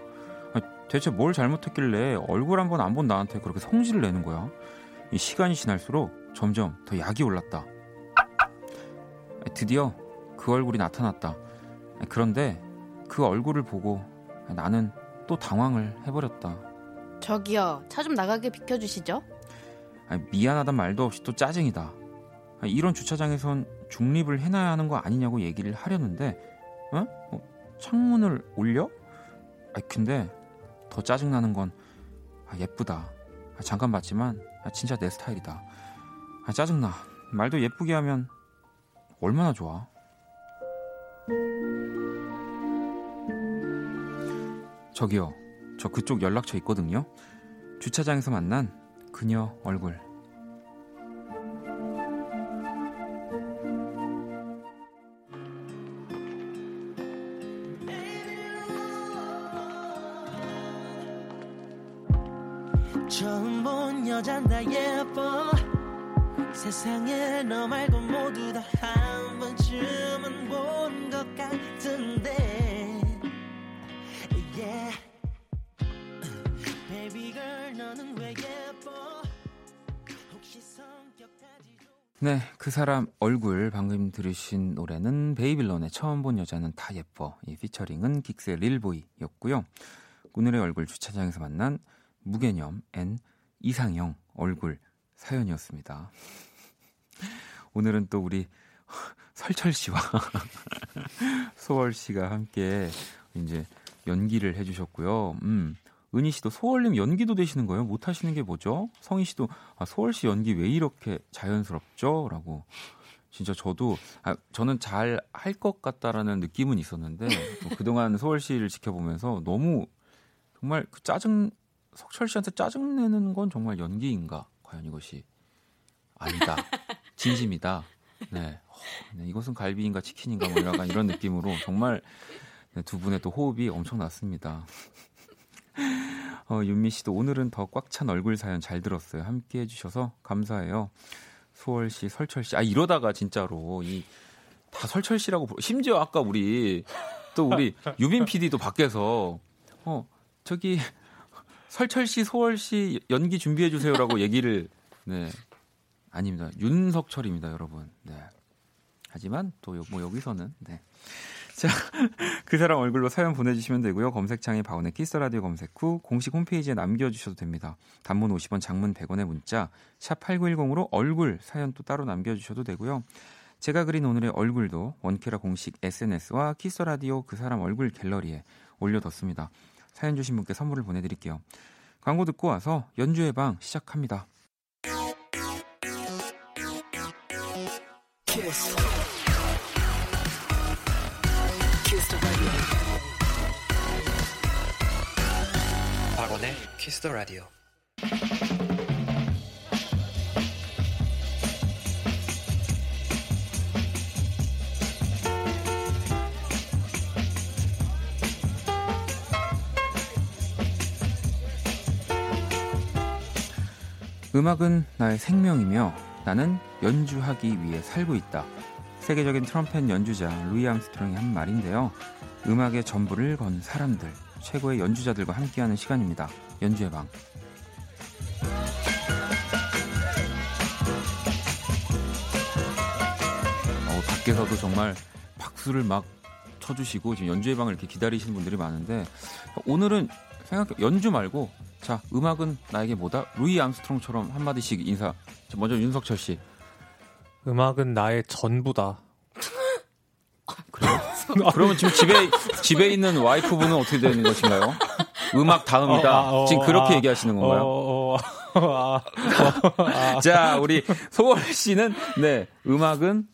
아니, 대체 뭘 잘못했길래 얼굴 한 번 안 본 나한테 그렇게 성질을 내는 거야? 이 시간이 지날수록 점점 더 약이 올랐다. 드디어 그 얼굴이 나타났다. 그런데 그 얼굴을 보고 나는 또 당황을 해버렸다. 저기요, 차 좀 나가게 비켜주시죠. 미안하단 말도 없이 또 짜증이다. 이런 주차장에선 중립을 해놔야 하는 거 아니냐고 얘기를 하려는데, 어? 어 창문을 올려? 아 근데 더 짜증나는 건 아, 예쁘다. 아, 잠깐 봤지만 아, 진짜 내 스타일이다. 아, 짜증나. 말도 예쁘게 하면 얼마나 좋아. 저기요. 저 그쪽 연락처 있거든요. 주차장에서 만난 그녀 얼굴. 그 사람 얼굴 방금 들으신 노래는 베이빌론의 처음 본 여자는 다 예뻐 이 피처링은 긱스의 릴보이였고요. 오늘의 얼굴 주차장에서 만난 무개념 and 이상형 얼굴 사연이었습니다. 오늘은 또 우리 석철 씨와 소월 씨가 함께 이제 연기를 해주셨고요. 음, 은희 씨도 소월님 연기도 되시는 거예요? 못 하시는 게 뭐죠? 성희 씨도 아, 소월 씨 연기 왜 이렇게 자연스럽죠? 라고. 진짜 저도 아, 저는 잘 할 것 같다라는 느낌은 있었는데 그동안 소월 씨를 지켜보면서 너무 정말 그 짜증 석철 씨한테 짜증 내는 건 정말 연기인가? 과연 이것이 아니다. 진심이다. 네. 어, 네. 이것은 갈비인가 치킨인가 뭐 약간 이런 느낌으로 정말 네, 두 분의 또 호흡이 엄청 났습니다. 어, 윤미 씨도 오늘은 더 꽉 찬 얼굴 사연 잘 들었어요. 함께 해주셔서 감사해요. 소월 씨, 설철 씨. 아, 이러다가 진짜로 이 다 설철 씨라고 심지어 아까 우리 또 우리 유빈 PD도 밖에서 어, 저기 설철 씨, 소월 씨 연기 준비해 주세요라고 얘기를 네. 아닙니다. 윤석철입니다, 여러분. 네. 하지만 또 뭐 여기서는 네. 자, 그 사람 얼굴로 사연 보내주시면 되고요. 검색창에 박원의 키스 라디오 검색 후 공식 홈페이지에 남겨주셔도 됩니다. 단문 50원, 장문 100원의 문자 샵 #8910으로 얼굴 사연 또 따로 남겨주셔도 되고요. 제가 그린 오늘의 얼굴도 원키라 공식 SNS와 키스 라디오 그 사람 얼굴 갤러리에 올려뒀습니다. 사연 주신 분께 선물을 보내드릴게요. 광고 듣고 와서 연주의 방 시작합니다. 키스. 박원의 키스 더 라디오. 음악은 나의 생명이며 나는 연주하기 위해 살고 있다. 세계적인 트럼펫 연주자 루이 암스트롱이 한 말인데요. 음악의 전부를 건 사람들, 최고의 연주자들과 함께하는 시간입니다. 연주의 방. 어, 밖에서도 정말 박수를 막 쳐주시고 지금 연주의 방을 이렇게 기다리시는 분들이 많은데 오늘은 생각 연주 말고 자 음악은 나에게 뭐다 루이 암스트롱처럼 한 마디씩 인사. 자, 먼저 윤석철 씨. 음악은 나의 전부다. 그러면 지금 집에 집에 있는 와이프분은 어떻게 되는 것인가요? 음악 다음이다. 어, 아, 어, 지금 그렇게 아, 얘기하시는 건가요? 어, 어, 아, 아. 자, 우리 소월 씨는 네 음악은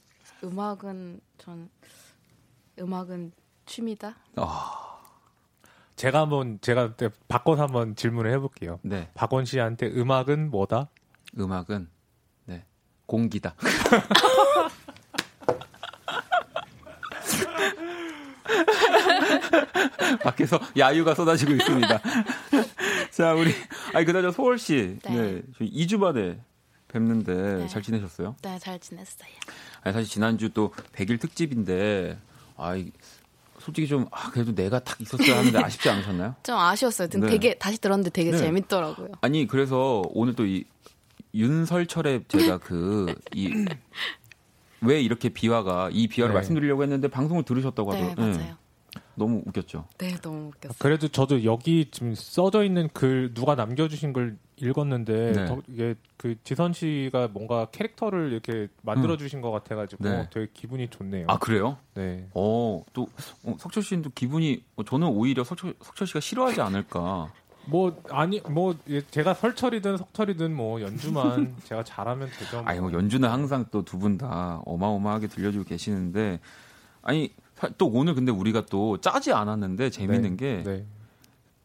음악은 전 음악은 취미다. 제가 한번 제가 바꿔서 한번 질문을 해볼게요. 네 박원 씨한테 음악은 뭐다? 음악은 네 공기다. 밖에서 야유가 쏟아지고 있습니다. 자, 우리 아니 그나저 소월 씨, 네. 네, 저희 2주 만에 뵙는데 네. 잘 지내셨어요? 네, 잘 지냈어요. 아니, 사실 지난주 또 100일 특집인데, 아, 이- 솔직히 좀, 아, 그래도 내가 딱 있었어야 하는데 아쉽지 않으셨나요? 좀 아쉬웠어요. 근데 네. 되게 다시 들었는데 되게 네. 재밌더라고요. 아니, 그래서 오늘 또 이, 윤설철의 제가 그, 이, 왜 이렇게 비화가, 이 비화를 네. 말씀드리려고 했는데 방송을 들으셨다고 네, 하더라고요. 맞아요. 너무 웃겼죠. 네, 너무 웃겼어요. 그래도 저도 여기 지금 써져 있는 글 누가 남겨주신 걸 읽었는데 네. 더- 이게 그 지선 씨가 뭔가 캐릭터를 이렇게 만들어 주신 것 같아가지고 네. 되게 기분이 좋네요. 아, 그래요? 네. 어, 또, 어, 석철 씨는 또 기분이, 어, 저는 오히려 석철, 석철 씨가 싫어하지 않을까. 뭐 아니 뭐 예, 제가 설철이든 석철이든 뭐 연주만 제가 잘하면 되죠. 아니 뭐 연주는 항상 또 두 분 다 어마어마하게 들려주고 계시는데 아니 사- 또 오늘 근데 우리가 또 짜지 않았는데 재밌는 게 네.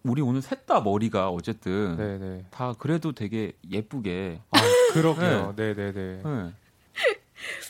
우리 오늘 셋 다 머리가 어쨌든 네, 네. 다 그래도 되게 예쁘게 아, 그러게요. 네, 네, 네. 네.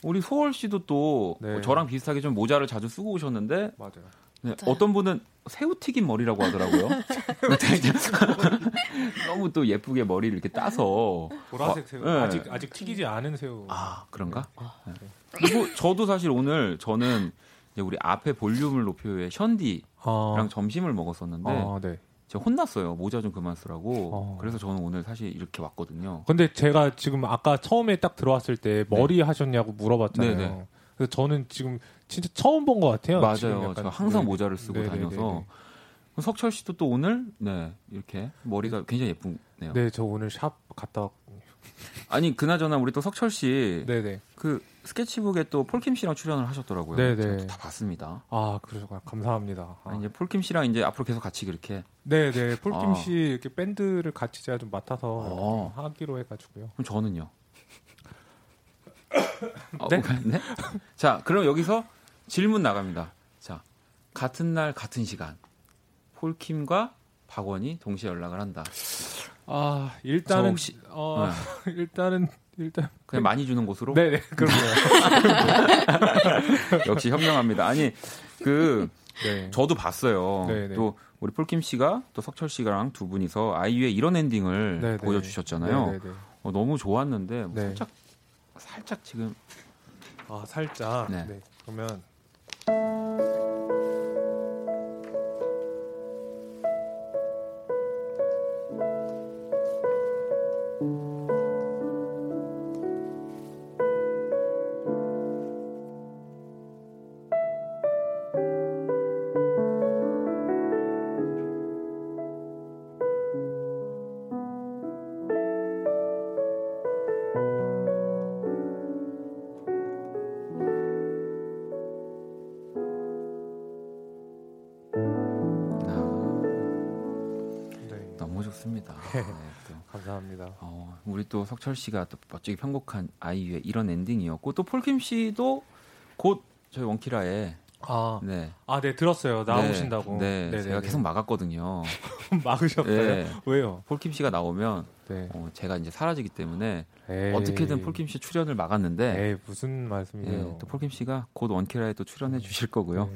우리 소월 씨도 또 네. 뭐 저랑 비슷하게 좀 모자를 자주 쓰고 오셨는데 맞아요. 네. 어떤 분은 새우튀김 머리라고 하더라고요. 너무 또 예쁘게 머리를 이렇게 따서 보라색 새우. 네. 아직 아직 튀기지 않은 새우. 아 그런가? 네. 그리고 저도 사실 오늘 저는 이제 우리 앞에 볼륨을 높여의 션디랑 아, 점심을 먹었었는데 아, 네. 제가 혼났어요. 모자 좀 그만 쓰라고. 어. 그래서 저는 오늘 사실 이렇게 왔거든요. 근데 제가 지금 아까 처음에 딱 들어왔을 때 머리 하셨냐고 물어봤잖아요. 네, 네. 그래서 저는 지금 진짜 처음 본 것 같아요. 맞아요. 제가 항상 네. 모자를 쓰고 네, 네, 다녀서 네, 석철 씨도 또 오늘 네 이렇게 머리가 굉장히 예쁘네요. 네. 네, 저 오늘 샵 갔다 왔. 아니 그나저나 우리 또 석철 씨그 네, 네. 스케치북에 또 폴킴 씨랑 출연을 하셨더라고요. 네, 네. 제가 또다 봤습니다. 아, 그러셨구나. 감사합니다. 아. 아니, 이제 폴킴 씨랑 이제 앞으로 계속 같이 그렇게 네, 네. 폴킴 아. 씨 이렇게 밴드를 같이 제가 좀 맡아서 어. 좀 하기로 해가지고요. 그럼 저는요. 어, 네? 네? 자, 그럼 여기서 질문 나갑니다. 자, 같은 날 같은 시간 폴킴과 박원이 동시에 연락을 한다. 아, 저 일단은 혹시- 어, 일단은 일단 그냥 많이 주는 곳으로 네, 네. 그럼요. 역시 현명합니다. 아니 그 네. 저도 봤어요. 네, 네. 또 우리 폴킴 씨가 또 석철 씨랑 두 분이서 아이유의 이런 엔딩을 네, 네. 보여주셨잖아요. 네, 네, 네. 어, 너무 좋았는데 뭐 네. 살짝 살짝 지금 아, 살짝. 네. 네. 그러면 우리 또 석철 씨가 또 멋지게 편곡한 아이유의 이런 엔딩이었고 또 폴킴 씨도 곧 저희 원키라에 아, 네 아, 네, 들었어요. 나오신다고. 네, 네, 제가 계속 막았거든요. 막으셨어요. 네. 왜요? 폴킴 씨가 나오면 네. 어, 제가 이제 사라지기 때문에 에이. 어떻게든 폴킴 씨 출연을 막았는데 에이, 무슨 말씀이세요? 예, 또 폴킴 씨가 곧 원키라에 또 출연해 주실 거고요.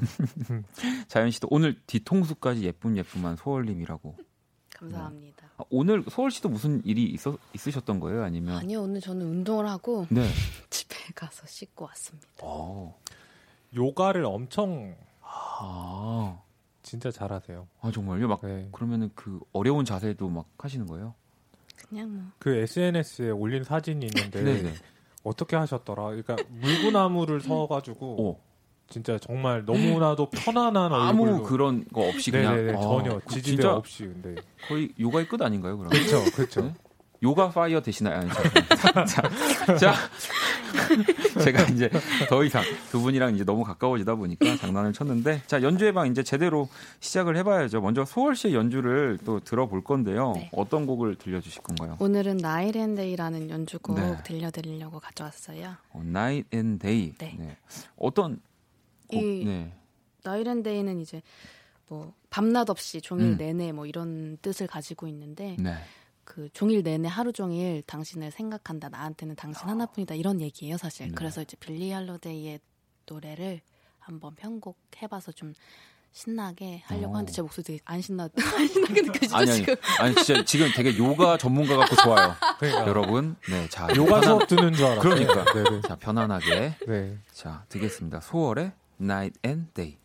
네. 자연 씨도 오늘 뒤통수까지 예쁨 예쁨한 소월님이라고. 감사합니다. 아, 오늘 서울시도 무슨 일이 있어, 있으셨던 거예요? 아니면 아니요, 오늘 저는 운동을 하고 네. 집에 가서 씻고 왔습니다. 어. 요가를 엄청 아. 진짜 잘하세요. 아 정말요? 막 네. 그러면은 그 어려운 자세도 막 하시는 거예요? 그냥 뭐 그 SNS에 올린 사진이 있는데 네네. 어떻게 하셨더라? 그러니까 물구나무를 서가지고 오. 진짜 정말 너무나도 편안한 아무 얼굴로 그런 거 없이 그냥 네네네 아, 전혀 그 지지대 진짜 없이 근데 거의 요가의 끝 아닌가요? 그럼? 그렇죠 그렇죠 네? Yoga Fire 되시나요? 아니, 자, 자, 자, 제가 이제 더 이상 두 분이랑 이제 너무 가까워지다 보니까 장난을 쳤는데, 자, 연주의 방 이제 제대로 시작을 해봐야죠. 먼저 소월 씨의 연주를 또 들어볼 건데요. 네. 어떤 곡을 들려주실 건가요? 오늘은 Night and Day라는 연주곡 네. 들려드리려고 가져왔어요. 어, Night and Day. 네. 어떤 곡? 이- 네. 나이랜데이는 이제 뭐 밤낮 없이 종일 음. 내내 뭐 이런 뜻을 가지고 있는데 네. 그 종일 내내 하루 종일 당신을 생각한다 나한테는 당신 하나뿐이다 이런 얘기예요 사실 네. 그래서 이제 빌리 할로데이의 노래를 한번 편곡해봐서 좀 신나게 하려고 오. 하는데 제 목소리 되게 안 신나 안 신나게 느껴지죠 아니, 아니, 지금 아니, 진짜 지금 되게 요가 전문가 같고 좋아요. 그러니까 여러분. 네, 자. 요가 편안- 수업 듣는 줄 알았어요. 그러니까. 네 네. 자, 편안하게. 네. 자, 듣겠습니다. 소월의 Night and Day.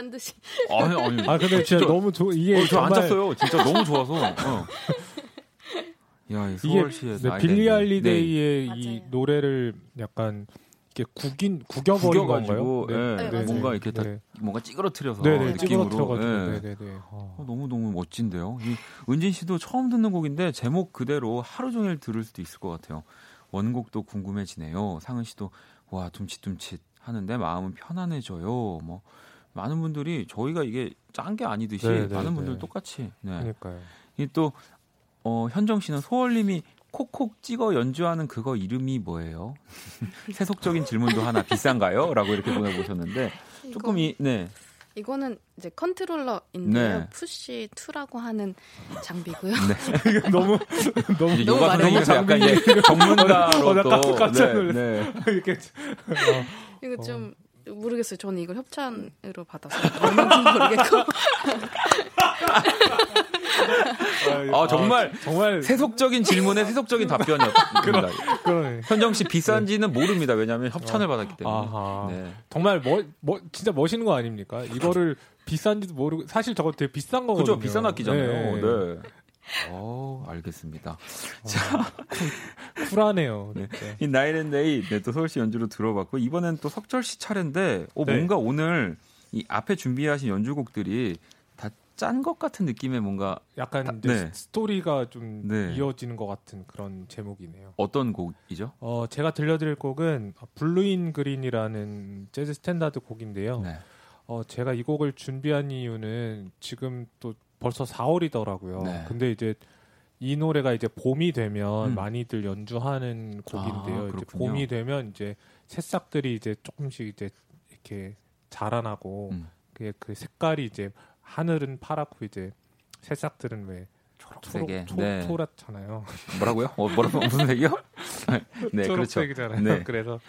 짠 듯이 아니, 아니. 아 근데 진짜 너무 좋 이게 어, 저 정말 앉았어요. 진짜 너무 좋아서. 어. 야, 서울시의 네, 빌리. 할리데이의 네. 이 맞아요. 노래를 약간 이렇게 구긴 구겨버린 건가요? 예, 네, 뭔가 맞아요. 이렇게 다 네. 뭔가 찌그러뜨려서 네네 느낌으로. 찌그러뜨려가지고 예. 네네네. 어. 어, 너무 너무 멋진데요. 이 은진 씨도 처음 듣는 곡인데 제목 그대로 하루 종일 들을 수도 있을 것 같아요. 원곡도 궁금해지네요. 상은 씨도 와 둠칫둠칫 하는데 마음은 편안해져요. 뭐 많은 분들이 저희가 이게 짠 게 아니듯이 네, 네, 많은 분들 네. 똑같이. 네. 그러니까요. 이또 어, 현정 씨는 소월님이 콕콕 찍어 연주하는 그거 이름이 뭐예요? 세속적인 질문도 하나 비싼가요? 라고 이렇게 보내보셨는데 조금 이, 네. 이거는 이제 컨트롤러인데요. 네. Push 2라고 하는 장비고요. 이거 너무 너무 너무 약간 예, 전문가로 어, 나또 깜- 깜짝 놀랐- 네, 네. 이렇게 이거 좀 모르겠어요. 저는 이걸 협찬으로 받아서 얼마인지 모르겠고. 아, 정말 정말 세속적인 질문에 세속적인 답변이었습니다. 그러네. 현정 씨 비싼지는 모릅니다. 왜냐하면 협찬을 받았기 때문에. 아하. 네. 정말 뭐, 뭐 진짜 멋있는 거 아닙니까? 이거를 비싼지도 모르고 사실 저거 되게 비싼 거거든요. 그죠 비싼 악기잖아요. 네. 네. 어, 알겠습니다. 쿨하네요. 네. 이 Night and Day 네, 또 소월 씨 연주로 들어봤고 이번엔 또 석철 씨 차례인데 어, 네. 뭔가 오늘 이 앞에 준비하신 연주곡들이 다 짠 것 같은 느낌의 뭔가 약간 다- 네. 스토리가 좀 네. 이어지는 것 같은 그런 제목이네요. 어떤 곡이죠? 어, 제가 들려드릴 곡은 Blue in Green이라는 재즈 스탠다드 곡인데요. 네. 어, 제가 이 곡을 준비한 이유는 지금 또 벌써 4월이더라고요. 네. 근데 이제 이 노래가 이제 봄이 되면 음. 많이들 연주하는 곡인데요. 아, 이제. 봄이 되면 이제 새싹들이 이제 조금씩 이제 이렇게 자라나고 음. 그, 그 색깔이 이제 하늘은 파랗고 이제 새싹들은 왜 초록색에. 초록, 네. 초랗잖아요. 뭐라고요? 어, 뭐라고 무슨 색이요? 네, 그렇죠. 초록색이잖아요. 네. 그래서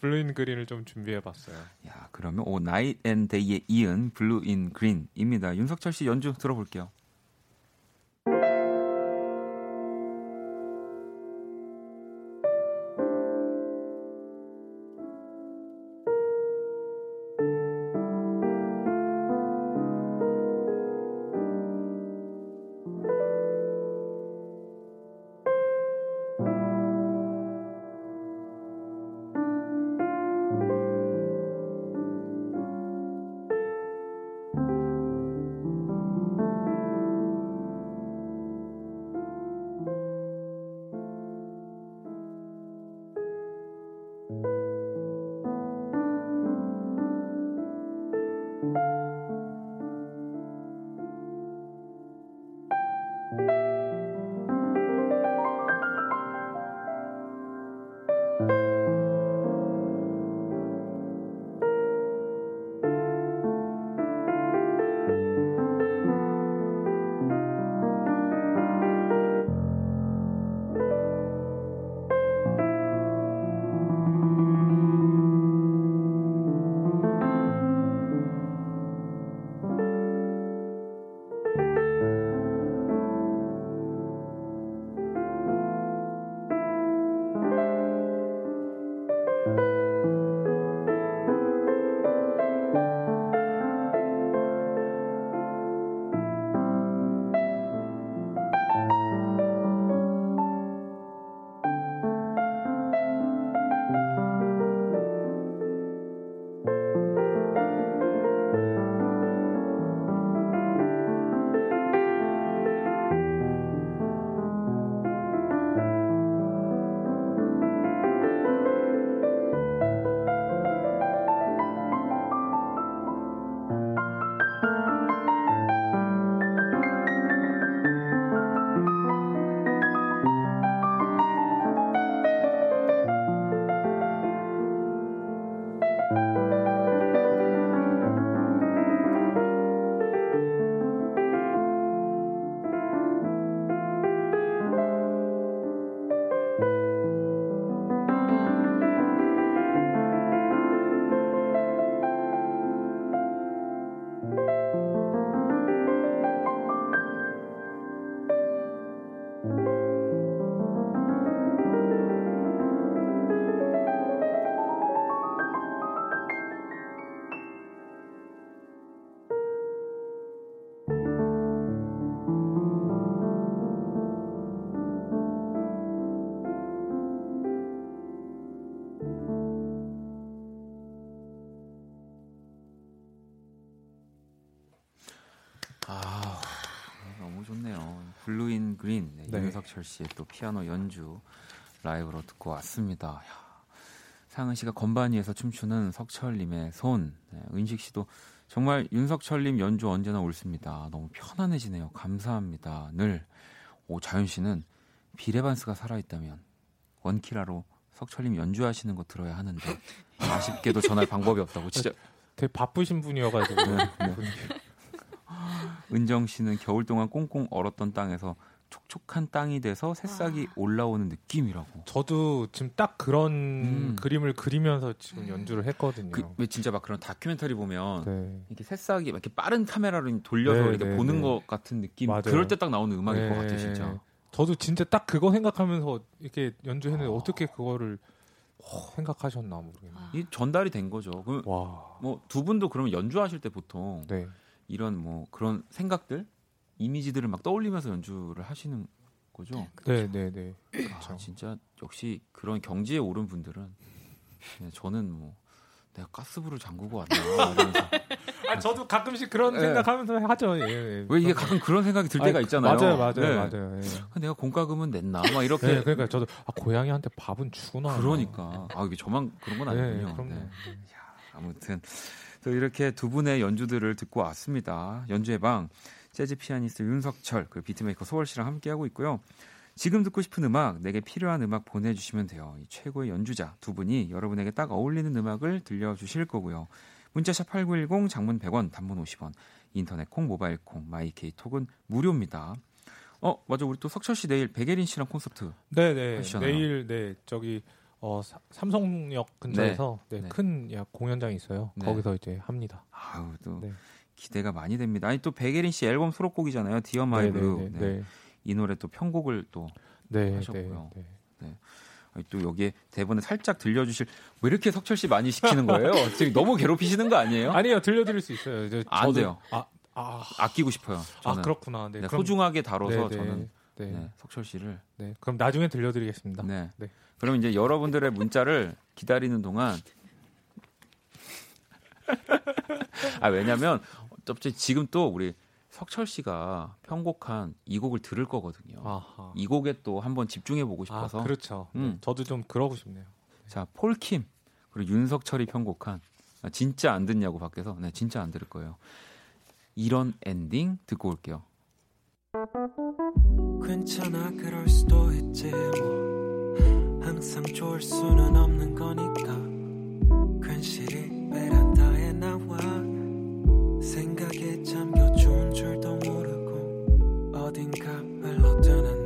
블루인 그린을 좀 준비해봤어요. 야, 그러면 오 나잇 앤 데이에 이은 블루 인 그린입니다. 윤석철 씨 연주 들어볼게요. 윤석철 씨의 또 피아노 연주 라이브로 듣고 왔습니다. 야, 상은 씨가 건반 위에서 춤추는 석철님의 손. 네, 은식 씨도 정말 윤석철님 연주 언제나 옳습니다. 너무 편안해지네요. 감사합니다. 늘. 오 자윤 씨는 비레반스가 살아있다면 원키라로 석철님 연주하시는 거 들어야 하는데 아쉽게도 전할 방법이 없다고 진짜 되게 바쁘신 분이어가지고 네, 네. 은정 씨는 겨울 동안 꽁꽁 얼었던 땅에서 촉촉한 땅이 돼서 새싹이 와. 올라오는 느낌이라고. 저도 지금 딱 그런 음. 그림을 그리면서 지금 연주를 했거든요. 그, 왜 진짜 막 그런 다큐멘터리 보면 네. 이렇게 새싹이 막 이렇게 빠른 카메라로 돌려서 네, 이렇게 네, 보는 네. 것 같은 느낌. 맞아요. 그럴 때 딱 나오는 음악일 것 네. 같아 진짜. 저도 진짜 딱 그거 생각하면서 이렇게 연주했는데 아. 어떻게 그거를 생각하셨나 모르겠네요. 와. 이 전달이 된 거죠. 그 와. 뭐두 분도 그러면 연주하실 때 보통 네. 이런 뭐 그런 생각들, 이미지들을 막 떠올리면서 연주를 하시는 거죠. 네, 네, 네. 아, 그렇죠. 진짜 역시 그런 경지에 오른 분들은 네, 저는 뭐 내가 가스불을 잠그고 왔나 이러면서 아, 저도 가끔씩 그런 네. 생각하면서 하죠. 예, 예. 왜 이게 가끔 그런 생각이 들 때가 아니, 있잖아요. 맞아요, 맞아요, 네. 맞아요. 예. 내가 공과금은 냈나 막 이렇게 네, 그러니까 저도 아, 고양이한테 밥은 주구나. 그러니까 아 이게 저만 그런 건 아니군요. 네, 그럼요. 네. 아무튼 또 이렇게 두 분의 연주들을 듣고 왔습니다. 연주의 방 재즈 피아니스트 윤석철 그리고 beatmaker 소월 씨랑 함께 하고 있고요. 지금 듣고 싶은 음악, 내게 필요한 음악 보내주시면 돼요. 이 최고의 연주자 두 분이 여러분에게 딱 어울리는 음악을 들려주실 거고요. 문자샵 8910, 장문 100원, 단문 50원, 인터넷 콩, 모바일 콩, my K 톡은 무료입니다. 어, 맞아. 우리 또 석철 씨 내일 백예린 씨랑 콘서트. 네, 네. 하시잖아요. 내일 네 저기 어, 사- 삼성역 근처에서 네, 네. 큰 야, 공연장이 있어요. 네. 거기서 이제 합니다. 아우, 또 네. 기대가 많이 됩니다. 아니 또 백예린 씨 앨범 수록곡이잖아요. Dear my 네, blue. 네, 네. 네, 이 노래 또 편곡을 또 네, 네, 하셨고요. 네. 아니, 또 여기에 대본에 살짝 들려주실 왜 이렇게 석철 씨 많이 시키는 거예요? 지금 너무 괴롭히시는 거 아니에요? 아니요, 들려드릴 수 있어요. 이제 안 저도- 돼요. 아, 아, 아끼고 싶어요. 아 저는 그렇구나. 네, 네, 그럼, 소중하게 다뤄서 네, 네, 저는 네, 네. 네, 석철 씨를 그럼 나중에 들려드리겠습니다. 네. 네. 그럼 이제 여러분들의 문자를 기다리는 동안 아 왜냐면 지금 또 우리 석철 씨가 편곡한 이 곡을 들을 거거든요. 아하. 이 곡에 또 한번 집중해 보고 아, 싶어서 그렇죠. 네, 음. 저도 좀 그러고 싶네요. 자 폴킴 그리고 윤석철이 편곡한 아, 진짜 안 듣냐고 밖에서 네 진짜 안 들을 거예요. 이런 엔딩 듣고 올게요. 괜찮아 그럴 수도 있지 뭐 항상 좋을 수는 없는 거니까 괜시리 베란다에 나와 생각에 잠겨 좋은 줄도 모르고 어딘가 흘러드는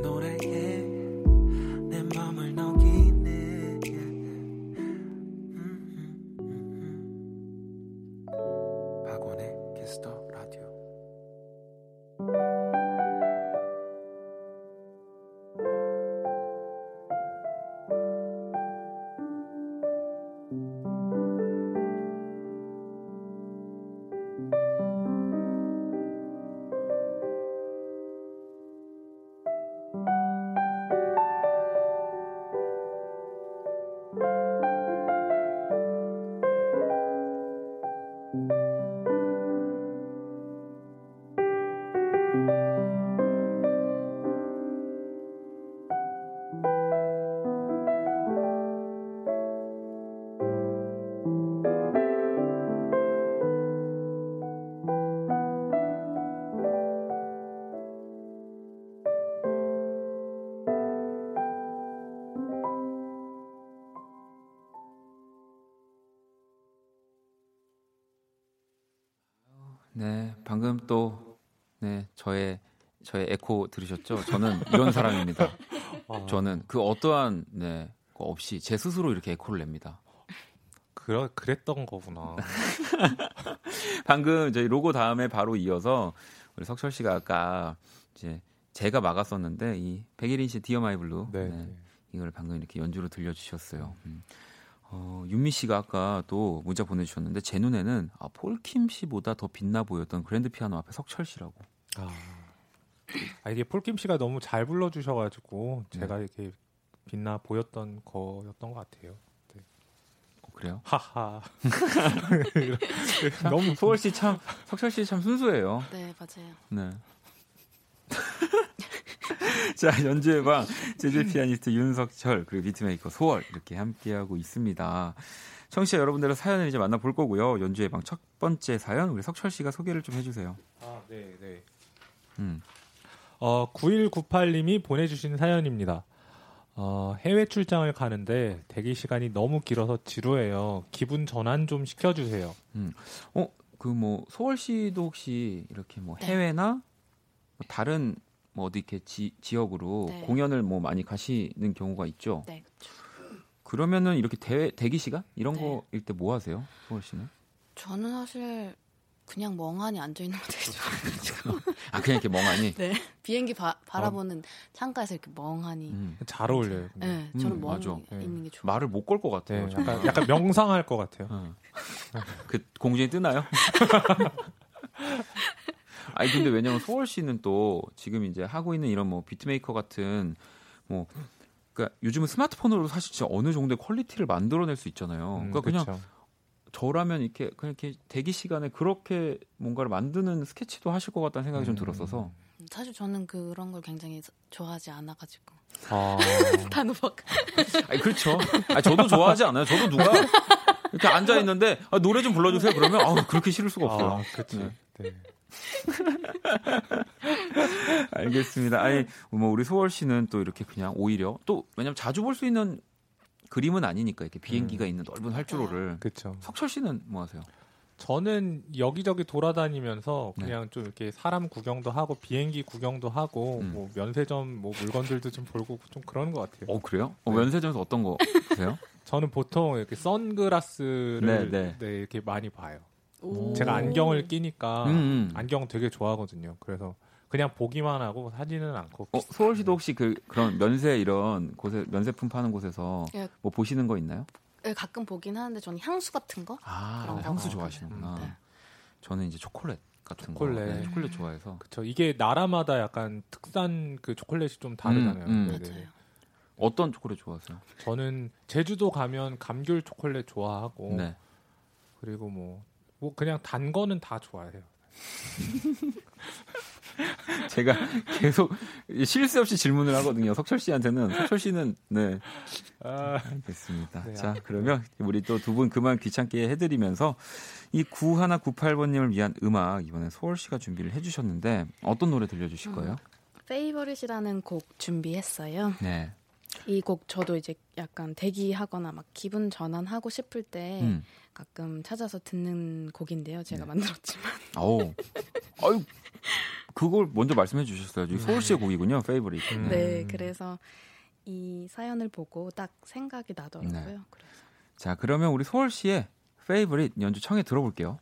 또 네, 저의 저의 에코 들으셨죠? 저는 이런 사람입니다. 아, 저는 그 어떠한 네, 거 없이 제 스스로 이렇게 에코를 냅니다. 그러, 그랬던 거구나. 방금 저희 로고 다음에 바로 이어서 우리 석철 씨가 아까 이제 제가 막았었는데 이 백예린 씨 Dear my blue 네. 네, 네. 이걸 방금 이렇게 연주로 들려주셨어요. 음. 어, 윤미 씨가 아까 또 문자 보내주셨는데 제 눈에는 아, 폴킴 씨보다 더 빛나 보였던 그랜드 피아노 앞에 석철 씨라고. 아. 아, 이게 폴킴 씨가 너무 잘 불러주셔가지고 네. 제가 이렇게 빛나 보였던 거였던 것 같아요. 어, 그래요? 하하. 너무 소월 씨 참 석철 씨 참 순수해요. 네, 맞아요. 네. 자 연주의 방 재즈 피아니스트 윤석철 그리고 비트메이커 소월 이렇게 함께하고 있습니다. 청취자 여러분들의 사연을 이제 만나볼 거고요. 연주의 방첫 번째 사연 우리 석철 씨가 소개를 좀 해주세요. 아, 네, 네. 음. 어, 9198님이 보내주신 사연입니다. 어, 해외 출장을 가는데 대기 시간이 너무 길어서 지루해요. 기분 전환 좀 시켜주세요. 그뭐 서울시도 혹시 이렇게 뭐 네. 해외나 뭐 다른 뭐 어디 이렇게 지, 지역으로 네. 공연을 뭐 많이 가시는 경우가 있죠. 네, 그쵸. 그러면은 이렇게 대, 대기 시간 이런 네. 거일 때 뭐 하세요? 서울시는? 저는 사실 그냥 멍하니 앉아 있는 거 되게 좋아해가지고 아 그냥 이렇게 멍하니. 네 비행기 바, 바라보는 창가에서 이렇게 멍하니. 음. 잘 어울려요. 근데. 네, 음, 저는 멍 맞아. 있는 게 좋아요. 말을 못 걸것 네, 같아요. 정말. 약간, 약간 명상할 것 같아요. 어. 그 공중에 뜨나요? 아니 근데 왜냐면 서울시는 또 지금 이제 하고 있는 이런 뭐 비트메이커 같은 뭐 그러니까 요즘은 스마트폰으로 사실 진짜 어느 정도의 quality를 만들어낼 수 있잖아요. 음, 그러니까 그냥 그쵸. 저라면 이렇게 그냥 이렇게 대기 시간에 그렇게 뭔가를 만드는 스케치도 하실 것 같다는 생각이 좀 음. 들었어서 사실 저는 그런 걸 굉장히 좋아하지 않아가지고 아, 단호박. 아니 그렇죠. 아니, 저도 좋아하지 않아요. 저도 누가 이렇게 앉아 있는데 아, 노래 좀 불러주세요. 그러면 아 그렇게 싫을 수가 없어요. 아, 그치. 네. 네. 알겠습니다. 아니 뭐 우리 소월 씨는 또 이렇게 그냥 오히려 또 왜냐면 자주 볼 수 있는 그림은 아니니까 이렇게 비행기가 있는 넓은 활주로를 그쵸. 석철 씨는 뭐 하세요? 저는 여기저기 돌아다니면서 네. 그냥 좀 이렇게 사람 구경도 하고 비행기 구경도 하고 음. 뭐 면세점 뭐 물건들도 좀 보고 좀 그런 것 같아요. 어 그래요? 어, 네. 면세점에서 어떤 거 보세요? 저는 보통 이렇게 선글라스를 네, 네. 네, 이렇게 많이 봐요. 오. 제가 안경을 끼니까 음, 음. 안경 되게 좋아하거든요. 그래서 그냥 보기만 하고 사진은 않고. 어, 서울시도 혹시 그 그런 면세 이런 곳에 면세품 파는 곳에서 예. 뭐 보시는 거 있나요? 네, 가끔 보긴 하는데 저는 향수 같은 거. 아. 향수 어, 좋아하시는구나. 네. 저는 이제 초콜릿 같은 초콜릿. 거, 네, 초콜릿 좋아해서 그쵸. 이게 나라마다 약간 특산 그 초콜릿이 좀 다르잖아요. 음, 음. 네네. 맞아요. 어떤 초콜릿 좋아하세요? 저는 제주도 가면 감귤 초콜릿 좋아하고 네. 그리고 뭐, 뭐 그냥 단 거는 다 좋아해요. 제가 계속 실수 없이 질문을 하거든요. 석철 씨한테는 석철 씨는 네 아, 알겠습니다. 네, 자 아. 그러면 우리 또 두 분 그만 귀찮게 해드리면서 이 9198번님을 위한 음악 이번에 소월 씨가 준비를 해주셨는데 어떤 노래 들려주실 음. 거예요? 페이버릿이라는 곡 준비했어요. 네. 이 곡 저도 이제 약간 대기하거나 막 기분 전환하고 싶을 때 음. 가끔 찾아서 듣는 곡인데요. 제가 네. 만들었지만. 어우. 아유 그걸 먼저 말씀해 주셨어야죠. 소월 씨의 곡이군요. 페이버릿. 음. 네, 그래서 이 사연을 보고 딱 생각이 나더라고요. 네. 그래서 자 그러면 우리 소월 씨의 페이버릿 연주 청해 들어볼게요.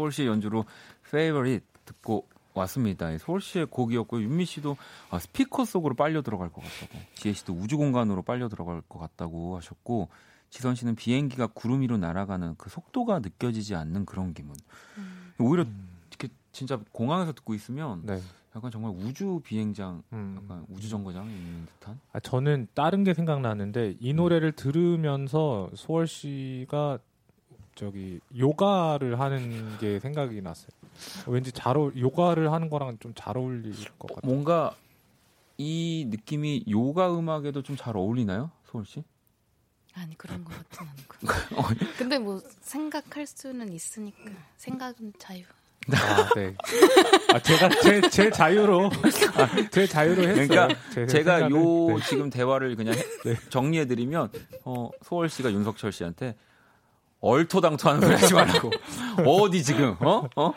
서울시 연주로 Favorite 듣고 왔습니다. 예, 서울시의 곡이었고요. 윤미 씨도 아, 스피커 속으로 빨려 들어갈 것 같다고, 지혜 씨도 우주 공간으로 빨려 들어갈 것 같다고 하셨고, 지선 씨는 비행기가 구름 위로 날아가는 그 속도가 느껴지지 않는 그런 기분. 음. 오히려 음. 이렇게 진짜 공항에서 듣고 있으면 네. 약간 정말 우주 비행장, 음. 약간 우주 정거장에 있는 듯한. 아, 저는 다른 게 생각나는데 이 노래를 들으면서 소월 씨가 저기 요가를 하는 게 생각이 났어요. 왠지 잘 어울, 요가를 하는 거랑 좀 잘 어울릴 것 같아요. 뭔가 이 느낌이 요가 음악에도 좀 잘 어울리나요, 서울 씨? 아니 그런 것 같진 어. 않고. 근데 뭐 생각할 수는 있으니까 생각은 자유. 아, 네. 아, 제가 제, 제 자유로 아, 제 자유로 했어요. 그러니까 제 제가 생각을. 요 네. 지금 대화를 그냥 해- 정리해 드리면 어, 소월 씨가 윤석철 씨한테 얼토당토하는 소리 하지 말라고 어디 지금 어? 어?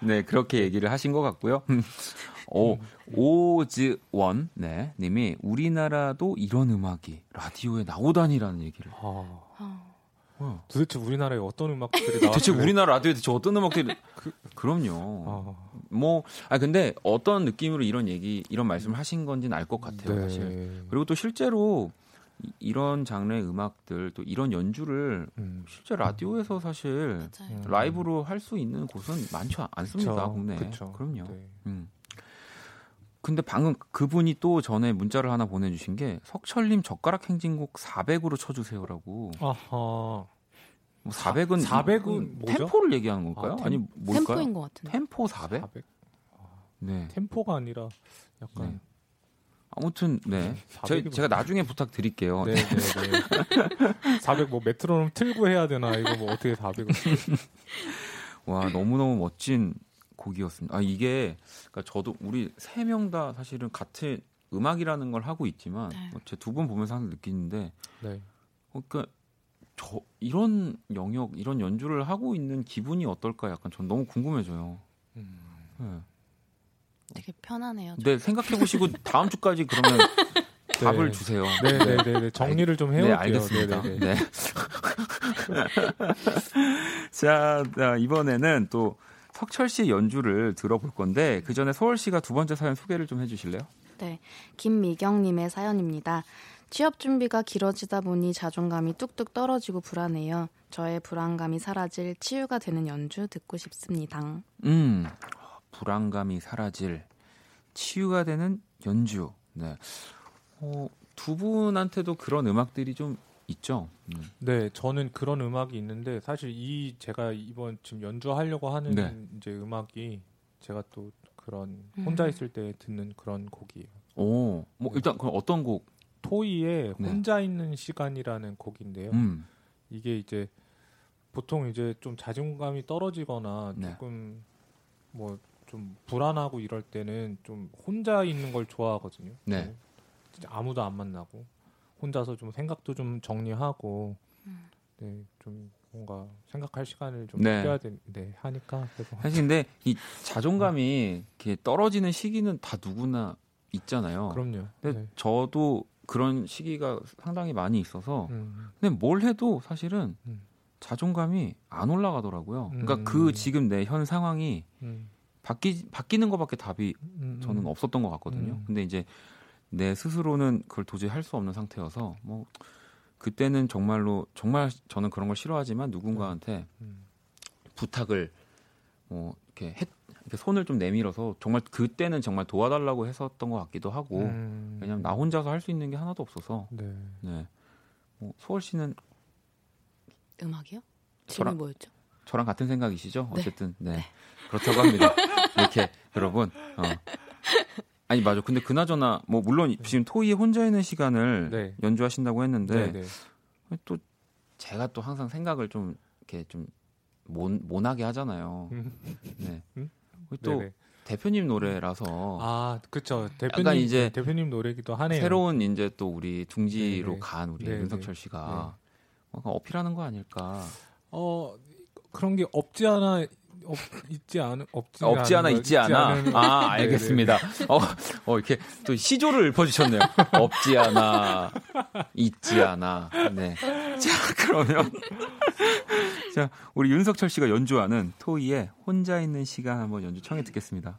네 그렇게 얘기를 하신 것 같고요. 오 오즈원 네 님이 우리나라도 이런 음악이 라디오에 나오다니라는 얘기를. 아, 어. 어. 도대체 우리나라에 어떤 음악들이 나왔 대체 우리나라 라디오에 대체 어떤 음악들이 그- 그럼요. 아, 뭐, 아, 근데 어떤 느낌으로 이런 얘기, 이런 말씀을 하신 건지는 알 것 같아요, 네. 사실. 그리고 또 실제로 이- 이런 장르의 음악들, 또 이런 연주를 음. 실제 라디오에서 사실 맞아요. 음. 라이브로 할 수 있는 곳은 많지 않습니다, 그쵸, 국내에. 그쵸. 그럼요. 네. 음. 근데 방금 그분이 또 전에 문자를 하나 보내주신 게 석철님 젓가락 행진곡 400으로 쳐주세요라고. 아하. 뭐 400은 400은 뭐죠? 템포를 얘기하는 걸까요? 아, 템- 아니 뭘까요? 템포인 것 같은데. 템포 400? 400. 네. 템포가 아니라 약간 네. 아무튼 네. 제, 400이 제가 나중에 부탁드릴게요. 네, 네, 네. 400뭐 메트로놈 틀고 해야 되나 이거 뭐 어떻게 400을 와 너무너무 멋진 곡이었습니다. 아 이게 그러니까 저도 우리 세 명 다 사실은 같은 음악이라는 걸 하고 있지만 네. 제두 분 보면서 항상 느끼는데 네. 어, 그러니까 저 이런 영역 이런 연주를 하고 있는 기분이 어떨까 약간 전 너무 궁금해져요. 음. 네. 되게 편하네요. 좀. 네 생각해 보시고 다음 주까지 그러면 답을 네. 주세요. 네, 네, 네, 네. 정리를 좀 네, 해올게요. 알겠습니다. 네, 네, 네. 자, 자, 이번에는 또 석철 씨의 연주를 들어볼 건데 그 전에 서울 씨가 두 번째 사연 소개를 좀 해주실래요? 네, 김미경님의 사연입니다. 취업 준비가 길어지다 보니 자존감이 뚝뚝 떨어지고 불안해요. 저의 불안감이 사라질 치유가 되는 연주 듣고 싶습니다. 음, 불안감이 사라질 치유가 되는 연주. 네. 어, 두 분한테도 그런 음악들이 좀 있죠. 음. 네, 저는 그런 음악이 있는데 사실 이 제가 이번 지금 연주하려고 하는 네. 이제 음악이 제가 또 그런 혼자 음. 있을 때 듣는 그런 곡이에요. 오, 뭐 일단 그럼 어떤 곡? 토이의 네. 혼자 있는 시간이라는 곡인데요. 음, 이게 이제 보통 이제 좀 자존감이 떨어지거나 네. 조금 뭐 좀 불안하고 이럴 때는 좀 혼자 있는 걸 좋아하거든요. 네. 진짜 아무도 안 만나고 혼자서 좀 생각도 좀 정리하고 음. 네, 좀 뭔가 생각할 시간을 좀 네. 필요해야 되, 네, 하니까 그래서 사실 근데 이 자존감이 이렇게 떨어지는 시기는 다 누구나 있잖아요. 그럼요. 근데 네. 저도 그런 시기가 상당히 많이 있어서 음, 근데 뭘 해도 사실은 음. 자존감이 안 올라가더라고요. 그러니까 음. 그 지금 내 현 상황이 음, 바뀌 바뀌는 것밖에 답이 음, 저는 음. 없었던 것 같거든요. 음. 근데 이제 내 스스로는 그걸 도저히 할 수 없는 상태여서 뭐 그때는 정말로 정말 저는 그런 걸 싫어하지만 누군가한테 음. 부탁을 뭐 이렇게 했, 이렇게 손을 좀 내밀어서 정말 그때는 정말 도와달라고 했었던 것 같기도 하고 음. 왜냐면 나 혼자서 할 수 있는 게 하나도 없어서 네. 네. 뭐 소월 씨는 음악이요? 저랑- 질문 뭐였죠? 저랑 같은 생각이시죠? 네. 어쨌든 네 그렇다고 합니다. 이렇게 여러분 어. 아니 맞아. 근데 그나저나 뭐 물론 지금 토이의 혼자 있는 시간을 네. 연주하신다고 했는데 네, 네. 또 제가 또 항상 생각을 좀 이렇게 좀 몬, 모나게 하잖아요. 음. 네. 음? 또 네네. 대표님 노래라서 아, 그렇죠. 약간 대표님 이제 대표님 노래기도 하네요. 새로운 이제 또 우리 둥지로 네네. 간 우리 네네. 윤석철 씨가 뭔가 어필하는 거 아닐까. 어 그런 게 없지 않아 없, 있지 않은 없지 없지 않아 있지 않아. 아, 네, 알겠습니다. 어, 어 이렇게 또 시조를 읊어주셨네요. 없지 않아, 있지 않아. 네. 자 그러면 자 우리 윤석철 씨가 연주하는 토이의 혼자 있는 시간 한번 연주 청해 듣겠습니다.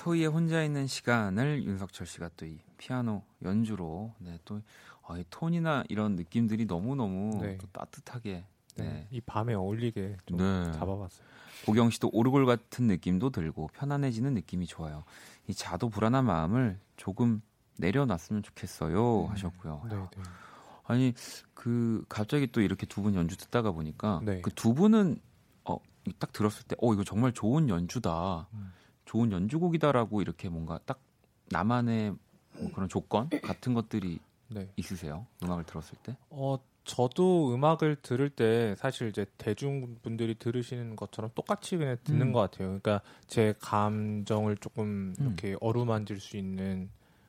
네, 토이의 혼자 있는 시간을 윤석철 씨가 또 이 피아노 연주로 네, 또 어, 이 톤이나 이런 느낌들이 너무 너무 네. 따뜻하게 네. 네. 이 밤에 어울리게 좀 네. 잡아봤어요. 보경 씨도 오르골 같은 느낌도 들고 편안해지는 느낌이 좋아요. 이 자도 불안한 마음을 조금 내려놨으면 좋겠어요 하셨고요. 네, 네. 아니 그 갑자기 또 이렇게 두 분 연주 듣다가 보니까 네. 그두 분은 어 딱 들었을 때 어 이거 정말 좋은 연주다. 음. 좋은 연주곡이다라고 이렇게 뭔가 딱 나만의 뭐 그런 조건 같은 것들이 네. 있으세요? 음악을 들었을 때? 어, 저도 음악을 들을 때 사실 이제 대중분들이 들으시는 것처럼 똑같이 그냥 듣는 음. 것 같아요. 그러니까 제 감정을 조금 음. 이렇게 어루만질 수 있는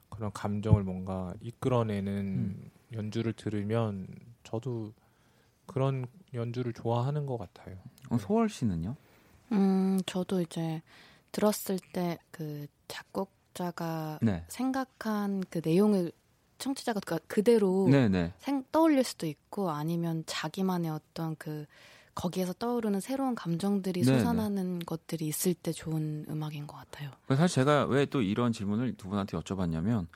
그런 감정을 뭔가 이끌어내는 음. 연주를 들으면 저도 그런 연주를 좋아하는 것 같아요. 어, 소월 씨는요? 음, 저도 이제 들었을 때 그 작곡자가 네. 생각한 그 내용을 청취자가 그- 그대로 네, 네. 생, 떠올릴 수도 있고 아니면 자기만의 어떤 그 거기에서 떠오르는 새로운 감정들이 네, 솟아나는 것들이 있을 때 좋은 음악인 것 같아요. 사실 제가 왜 또 이런 질문을 두 분한테 여쭤봤냐면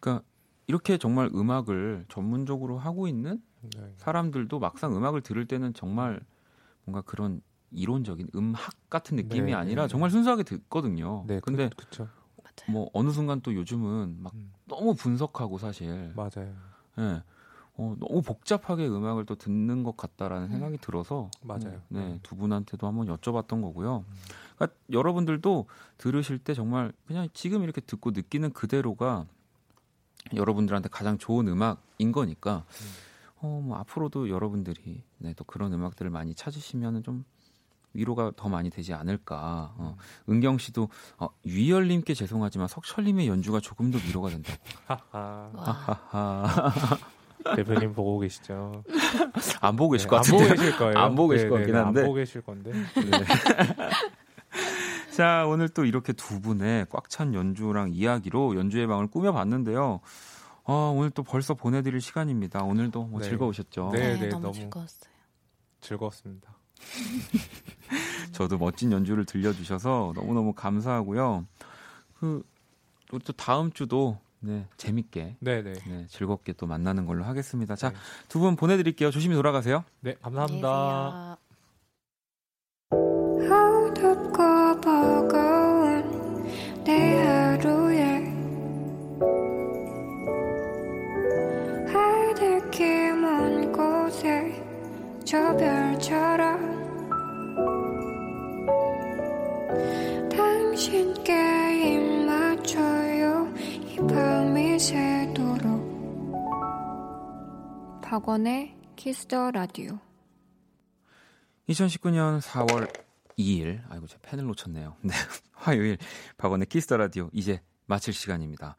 그러니까 이렇게 정말 음악을 전문적으로 하고 있는 네. 사람들도 막상 음악을 들을 때는 정말 뭔가 그런 이론적인 음악 같은 느낌이 네, 아니라 네, 정말 순수하게 듣거든요. 네, 근데 그, 그쵸. 뭐 어느 순간 또 요즘은 막 음, 너무 분석하고 사실 맞아요. 예. 어, 너무 복잡하게 음악을 또 듣는 것 같다라는 생각이 들어서 맞아요. 네, 음. 두 분한테도 한번 여쭤봤던 거고요. 그러니까 여러분들도 들으실 때 정말 그냥 지금 이렇게 듣고 느끼는 그대로가 여러분들한테 가장 좋은 음악인 거니까 어, 뭐 앞으로도 여러분들이 네, 또 그런 음악들을 많이 찾으시면 좀 위로가 더 많이 되지 않을까. 어, 은경 씨도 어, 위열님께 죄송하지만 석철님의 연주가 조금 더 위로가 된다고. 하하. 대표님 보고 계시죠? 안 보고 계실 네, 것안 같은데. 보고 계실 거예요. 안 보고 계실 네, 것 네, 같긴 네, 한데. 안 보고 계실 건데. 자, 오늘 또 이렇게 두 분의 꽉 찬 연주랑 이야기로 연주의 방을 꾸며봤는데요. 아, 오늘 또 벌써 보내드릴 시간입니다. 오늘도 뭐 네. 즐거우셨죠? 네. 네, 너무, 너무- 즐거웠어요. 즐거웠습니다. 저도 멋진 연주를 들려주셔서 너무너무 감사하고요. 그, 우리 또 다음 주도 네, 재밌게 네네. 네, 즐겁게 또 만나는 걸로 하겠습니다. 자, 네. 두분 보내드릴게요. 조심히 돌아가세요. 네, 감사합니다. 계 박원의 Kiss the Radio 2019년 4월 2일, 아이고 제 펜을 놓쳤네요. 네, 화요일 박원의 Kiss the Radio 이제 마칠 시간입니다.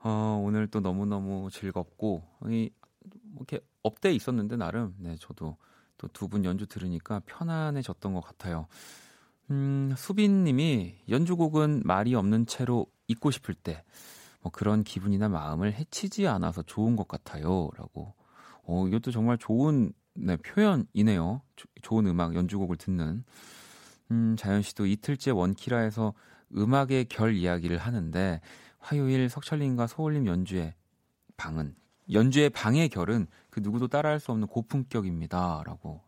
어, 오늘 또 너무 너무 즐겁고 이뭐 이렇게 업돼 있었는데 나름 네 저도 또 두 분 연주 들으니까 편안해졌던 것 같아요. 음, 수빈님이 연주곡은 말이 없는 채로 잊고 싶을 때 뭐 그런 기분이나 마음을 해치지 않아서 좋은 것 같아요.라고. 어, 이것도 정말 좋은 네, 표현이네요. 조- 좋은 음악 연주곡을 듣는. 음, 자연 씨도 이틀째 원키라에서 음악의 결 이야기를 하는데 화요일 석철님과 소울님 연주의 방은 연주의 방의 결은 그 누구도 따라할 수 없는 고품격입니다라고.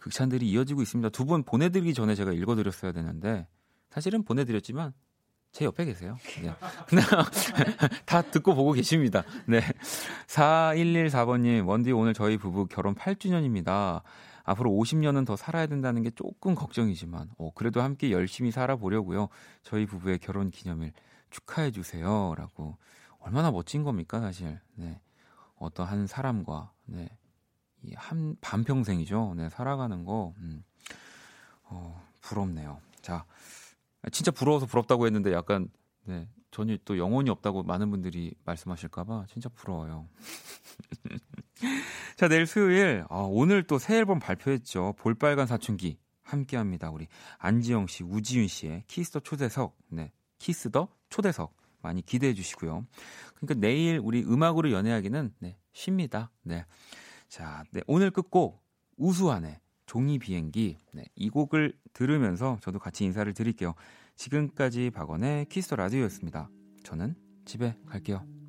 극찬들이 이어지고 있습니다. 두 분 보내드리기 전에 제가 읽어드렸어야 되는데 사실은 보내드렸지만 제 옆에 계세요. 네. 다 듣고 보고 계십니다. 네. 4114번님, 원디 오늘 저희 부부 결혼 8주년입니다. 앞으로 50년은 더 살아야 된다는 게 조금 걱정이지만, 어, 그래도 함께 열심히 살아보려고요. 저희 부부의 결혼 기념일 축하해 주세요. 라고. 얼마나 멋진 겁니까, 사실. 네. 어떤 한 사람과, 네. 이 한, 반평생이죠. 네, 살아가는 거, 음. 어, 부럽네요. 자, 진짜 부러워서 부럽다고 했는데 약간, 네. 전혀 또 영혼이 없다고 많은 분들이 말씀하실까봐 진짜 부러워요. 자, 내일 수요일, 아, 오늘 또 새 앨범 발표했죠. 볼빨간 사춘기. 함께 합니다. 우리 안지영 씨, 우지윤 씨의 Kiss the 초대석. 네. Kiss the 초대석. 많이 기대해 주시고요. 그러니까 내일 우리 음악으로 연애하기는, 네, 쉽니다. 네. 자, 네, 오늘 끝곡, 우수한의 종이 비행기. 네, 이 곡을 들으면서 저도 같이 인사를 드릴게요. 지금까지 박원의 Kiss the Radio였습니다. 저는 집에 갈게요.